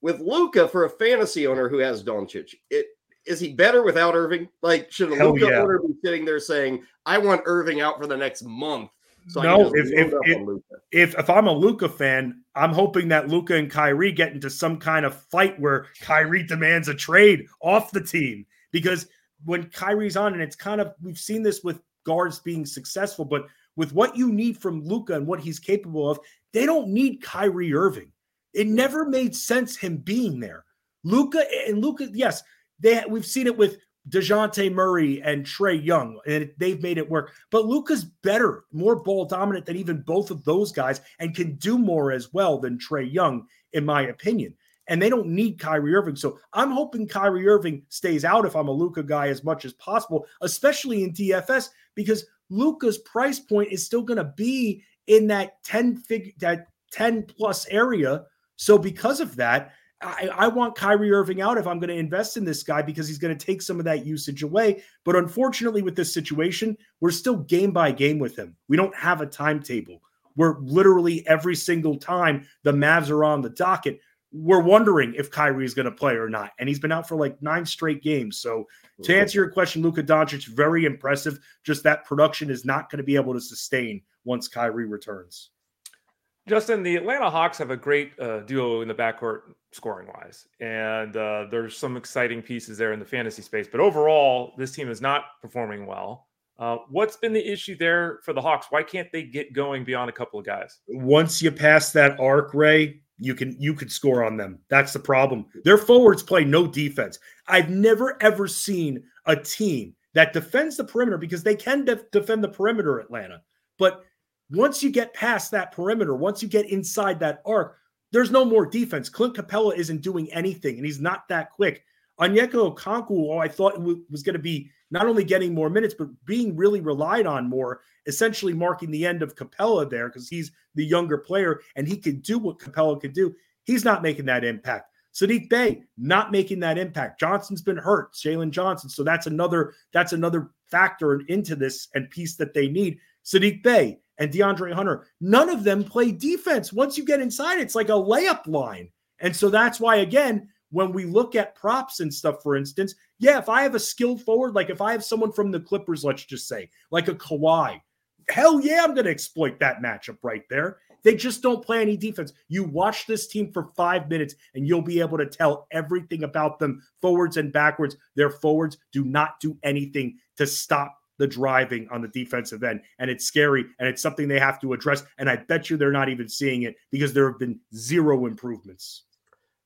with Luka for a fantasy owner who has Doncic, it is he better without Irving? Like, should a Luka yeah. owner be sitting there saying, "I want Irving out for the next month"? So no, if if if, if, if I'm a Luka fan, I'm hoping that Luka and Kyrie get into some kind of fight where Kyrie demands a trade off the team because when Kyrie's on, and it's kind of we've seen this with guards being successful, but with what you need from Luka and what he's capable of, they don't need Kyrie Irving. It never made sense him being there. Luka and Luka, yes, they we've seen it with Dejounte Murray and Trae Young, and they've made it work. But Luka's better, more ball dominant than even both of those guys, and can do more as well than Trae Young, in my opinion. and they don't need Kyrie Irving. So I'm hoping Kyrie Irving stays out if I'm a Luka guy as much as possible, especially in DFS, because Luka's price point is still going to be in that 10 fig that 10 plus area. So because of that, I, I, want Kyrie Irving out if I'm going to invest in this guy because he's going to take some of that usage away. But unfortunately, with this situation, we're still game by game with him. We don't have a timetable. We're literally every single time the Mavs are on the docket, we're wondering if Kyrie is going to play or not. And he's been out for like nine straight games. So to answer your question, Luka Doncic, very impressive. Just that production is not going to be able to sustain once Kyrie returns. Justin, the Atlanta Hawks have a great uh, duo in the backcourt scoring wise, and uh, there's some exciting pieces there in the fantasy space. But overall, this team is not performing well. Uh, what's been the issue there for the Hawks? Why can't they get going beyond a couple of guys? Once you pass that arc, Ray, you can you could score on them. That's the problem. Their forwards play no defense. I've never ever seen a team that defends the perimeter because they can def- defend the perimeter, Atlanta. But once you get past that perimeter, once you get inside that arc, there's no more defense. Clint Capela isn't doing anything, and he's not that quick. Okongwu, oh, I thought was going to be not only getting more minutes, but being really relied on more, essentially marking the end of Capela there because he's the younger player and he can do what Capela could do. He's not making that impact. Saddiq Bey not making that impact. Johnson's been hurt, Jalen Johnson. So that's another that's another factor into this and piece that they need. Saddiq Bey and DeAndre Hunter, none of them play defense. Once you get inside, it's like a layup line. And so that's why, again, when we look at props and stuff, for instance, yeah, if I have a skilled forward, like if I have someone from the Clippers, let's just say, like a Kawhi, hell yeah, I'm going to exploit that matchup right there. They just don't play any defense. You watch this team for five minutes and you'll be able to tell everything about them forwards and backwards. Their forwards do not do anything to stop the driving on the defensive end. And it's scary and it's something they have to address. And I bet you they're not even seeing it because there have been zero improvements.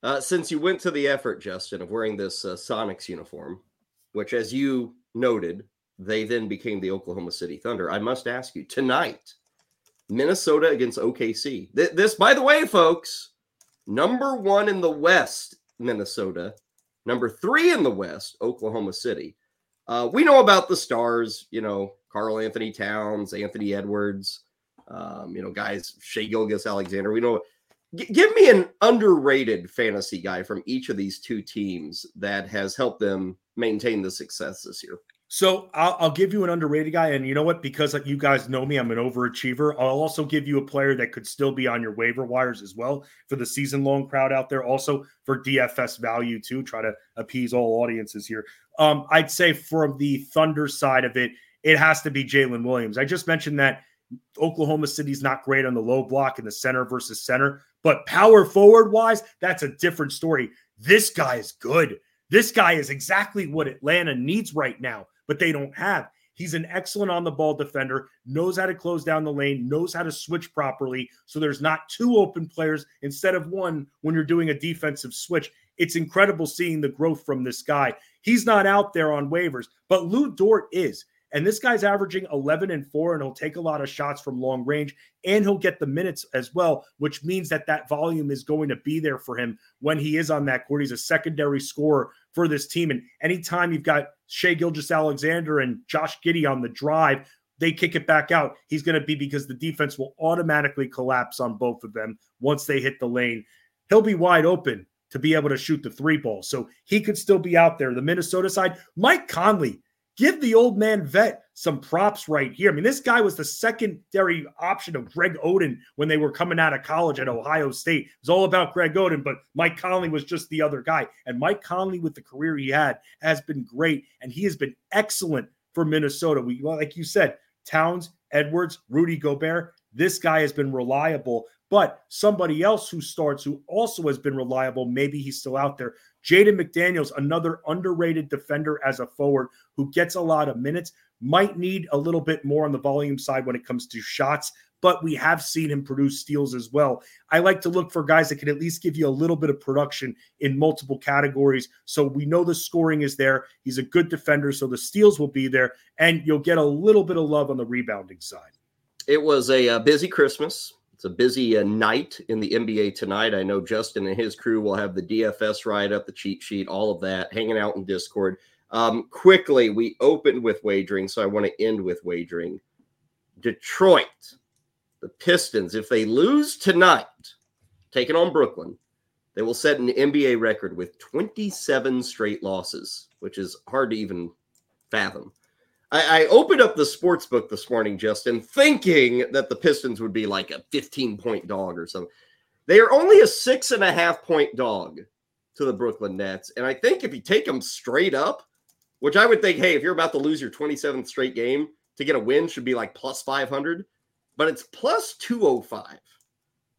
Uh, since you went to the effort, Justin, of wearing this uh, Sonics uniform, which, as you noted, they then became the Oklahoma City Thunder, I must ask you tonight, Minnesota against OKC. Th- this, by the way, folks, number one in the West, Minnesota, number three in the West, Oklahoma City. Uh, we know about the stars, you know, Karl-Anthony Towns, Anthony Edwards, um, you know, guys, Shai Gilgeous-Alexander. We know. G- give me an underrated fantasy guy from each of these two teams that has helped them maintain the success this year. So I'll, I'll, give you an underrated guy, and you know what? Because you guys know me, I'm an overachiever. I'll also give you a player that could still be on your waiver wires as well for the season long crowd out there. Also for DFS value too. Try to appease all audiences here. Um, I'd say from the Thunder side of it, it has to be Jalen Williams. I just mentioned that Oklahoma City's not great on the low block in the center versus center, but power forward wise, that's a different story. This guy is good. This guy is exactly what Atlanta needs right now, but they don't have. He's an excellent on the ball defender, knows how to close down the lane, knows how to switch properly. So there's not two open players instead of one when you're doing a defensive switch. It's incredible seeing the growth from this guy. He's not out there on waivers, but Lu Dort is. And this guy's averaging 11 and 4, and he'll take a lot of shots from long range, and he'll get the minutes as well, which means that that volume is going to be there for him when he is on that court. He's a secondary scorer for this team. And anytime you've got Shai Gilgeous-Alexander and Josh Giddey on the drive, they kick it back out. He's going to be because the defense will automatically collapse on both of them once they hit the lane. He'll be wide open to be able to shoot the three ball. So he could still be out there. The Minnesota side, Mike Conley, give the old man vet some props right here. I mean, this guy was the secondary option of Greg Oden when they were coming out of college at Ohio State. It was all about Greg Oden, but Mike Conley was just the other guy. And Mike Conley, with the career he had, has been great. And he has been excellent for Minnesota. We, like you said, Towns, Edwards, Rudy Gobert. This guy has been reliable. But somebody else who starts, who also has been reliable, maybe he's still out there. Jaden McDaniels, another underrated defender as a forward who gets a lot of minutes, might need a little bit more on the volume side when it comes to shots, but we have seen him produce steals as well. I like to look for guys that can at least give you a little bit of production in multiple categories. So we know the scoring is there. He's a good defender, so the steals will be there, and you'll get a little bit of love on the rebounding side. It was a, uh, busy Christmas It's a busy uh, night in the NBA tonight. I know Justin and his crew will have the DFS write up, the cheat sheet, all of that, hanging out in Discord. Um, quickly, we opened with wagering, so I want to end with wagering. Detroit, the Pistons, if they lose tonight, taking on Brooklyn, they will set an NBA record with 27 straight losses, which is hard to even fathom. I, I opened up the sports book this morning, Justin, thinking that the Pistons would be like a 15 point dog or something. They are only a six and a half point dog to the Brooklyn Nets. And I think if you take them straight up, which I would think, hey, if you're about to lose your 27th straight game to get a win, should be like plus 500, but it's plus 205.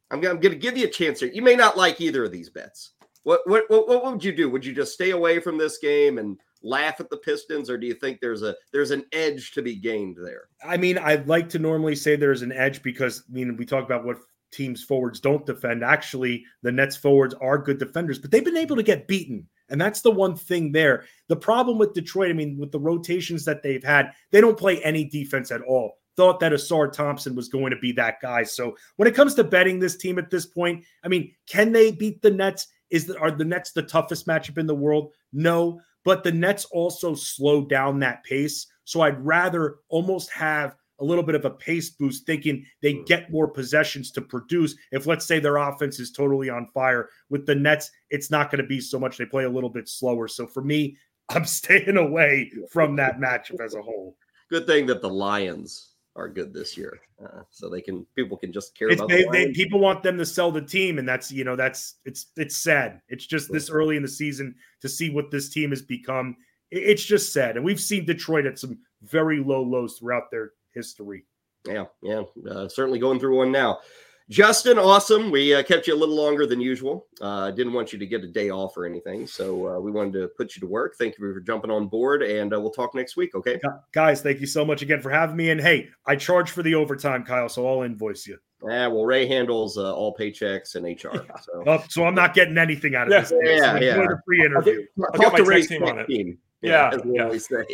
I'm, I'm going to give you a chance here. You may not like either of these bets. What, what what what would you do? Would you just stay away from this game and laugh at the Pistons, or do you think there's a there's an edge to be gained there? I mean, I'd like to normally say there's an edge because I mean we talk about what teams forwards don't defend. Actually, the Nets forwards are good defenders, but they've been able to get beaten. And that's the one thing there. The problem with Detroit, I mean, with the rotations that they've had, they don't play any defense at all thought that Ausar Thompson was going to be that guy. So when it comes to betting this team at this point, I mean, can they beat the Nets? Is the, are the Nets the toughest matchup in the world? No, but the Nets also slow down that pace. So I'd rather almost have a little bit of a pace boost, thinking they get more possessions to produce. If let's say their offense is totally on fire with the Nets, it's not going to be so much. They play a little bit slower. So for me, I'm staying away from that matchup as a whole. Good thing that the Lions are good this year, uh, so they can people can just care it's, about. They, the they, people want them to sell the team, and that's you know that's it's it's sad. It's just this early in the season to see what this team has become. It's just sad, and we've seen Detroit at some very low lows throughout their history. Yeah, yeah, uh, certainly going through one now. Justin, awesome. We uh, kept you a little longer than usual. Uh, didn't want you to get a day off or anything. So uh, we wanted to put you to work. Thank you for jumping on board, and uh, we'll talk next week. Okay. Guys, thank you so much again for having me. And hey, I charge for the overtime, Kyle, so I'll invoice you. Yeah, well, Ray handles uh, all paychecks and HR. So. Oh, so I'm not getting anything out of yeah, this. Yeah, yeah. Free interview. I'll, I'll talk to Ray's team on it. Team. Yeah, yeah, we say.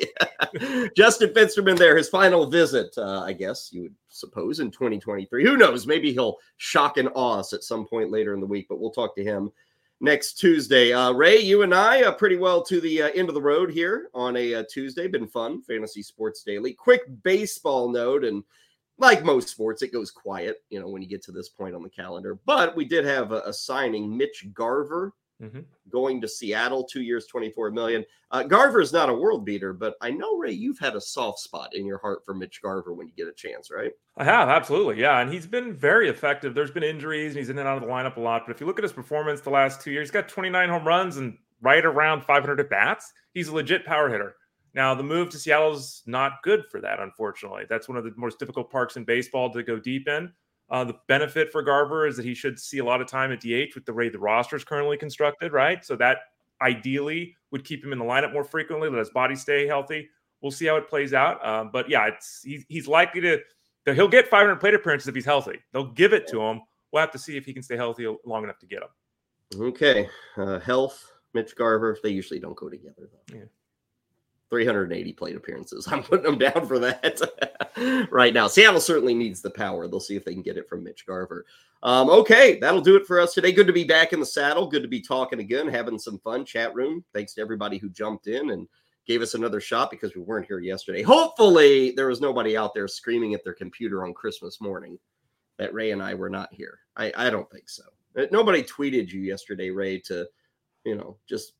Justin Fensterman there, his final visit, uh, I guess you would suppose, in 2023. Who knows? Maybe he'll shock and awe us at some point later in the week, but we'll talk to him next Tuesday. Uh, Ray, you and I are pretty well to the uh, end of the road here on a uh, Tuesday. Been fun, Fantasy Sports Daily. Quick baseball note, and like most sports, it goes quiet, you know, when you get to this point on the calendar. But we did have a, a signing, Mitch Garver Mm-hmm. Going to Seattle, two years, 24 million. Uh, Garver is not a world beater, but I know, Ray, you've had a soft spot in your heart for Mitch Garver when you get a chance, right? I have, absolutely. Yeah. And he's been very effective. There's been injuries and he's in and out of the lineup a lot. But if you look at his performance the last two years, he's got 29 home runs and right around 500 at bats. He's a legit power hitter. Now, the move to Seattle is not good for that, unfortunately. That's one of the most difficult parks in baseball to go deep in. Uh, the benefit for Garver is that he should see a lot of time at DH with the way the roster is currently constructed, right? So that ideally would keep him in the lineup more frequently, let his body stay healthy. We'll see how it plays out. Um, but yeah, it's he's, he's likely to he'll get 500 plate appearances if he's healthy. They'll give it to him. We'll have to see if he can stay healthy long enough to get him. Okay, uh, health, Mitch Garver. They usually don't go together though. Yeah. 380 plate appearances. I'm putting them down for that right now. Seattle certainly needs the power. They'll see if they can get it from Mitch Garver. Um, okay, that'll do it for us today. Good to be back in the saddle. Good to be talking again, having some fun. Chat room. Thanks to everybody who jumped in and gave us another shot because we weren't here yesterday. Hopefully, there was nobody out there screaming at their computer on Christmas morning that Ray and I were not here. I, I don't think so. Uh, nobody tweeted you yesterday, Ray, to you know just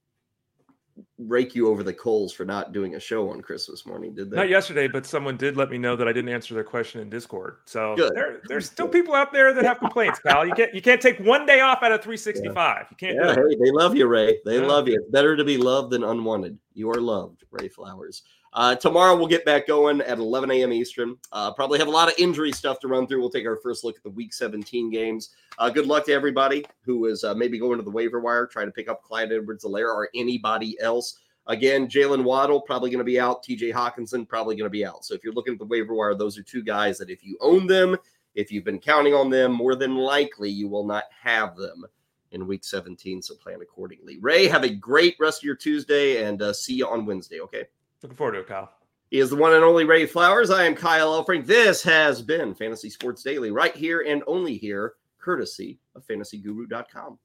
rake you over the coals for not doing a show on Christmas morning, did they? Not yesterday, but someone did let me know that I didn't answer their question in Discord. So there, there's still people out there that have complaints, pal. You can't you can't take one day off out of 365. Yeah. You can't. Yeah, hey, they love you, Ray. They yeah. love you. It's better to be loved than unwanted. You are loved, Ray Flowers. Uh, tomorrow we'll get back going at 11 a.m. Eastern. Uh, probably have a lot of injury stuff to run through. We'll take our first look at the Week 17 games. Uh, good luck to everybody who is uh, maybe going to the waiver wire trying to pick up Clyde Edwards-Helaire or anybody else. Again, Jaylen Waddle probably going to be out. TJ Hockenson probably going to be out. So if you're looking at the waiver wire, those are two guys that if you own them, if you've been counting on them, more than likely you will not have them in week 17. So plan accordingly. Ray, have a great rest of your Tuesday and uh, see you on Wednesday. Okay. Looking forward to it, Kyle. He is the one and only Ray Flowers. I am Kyle Elfrink. This has been Fantasy Sports Daily right here and only here, courtesy of fantasyguru.com.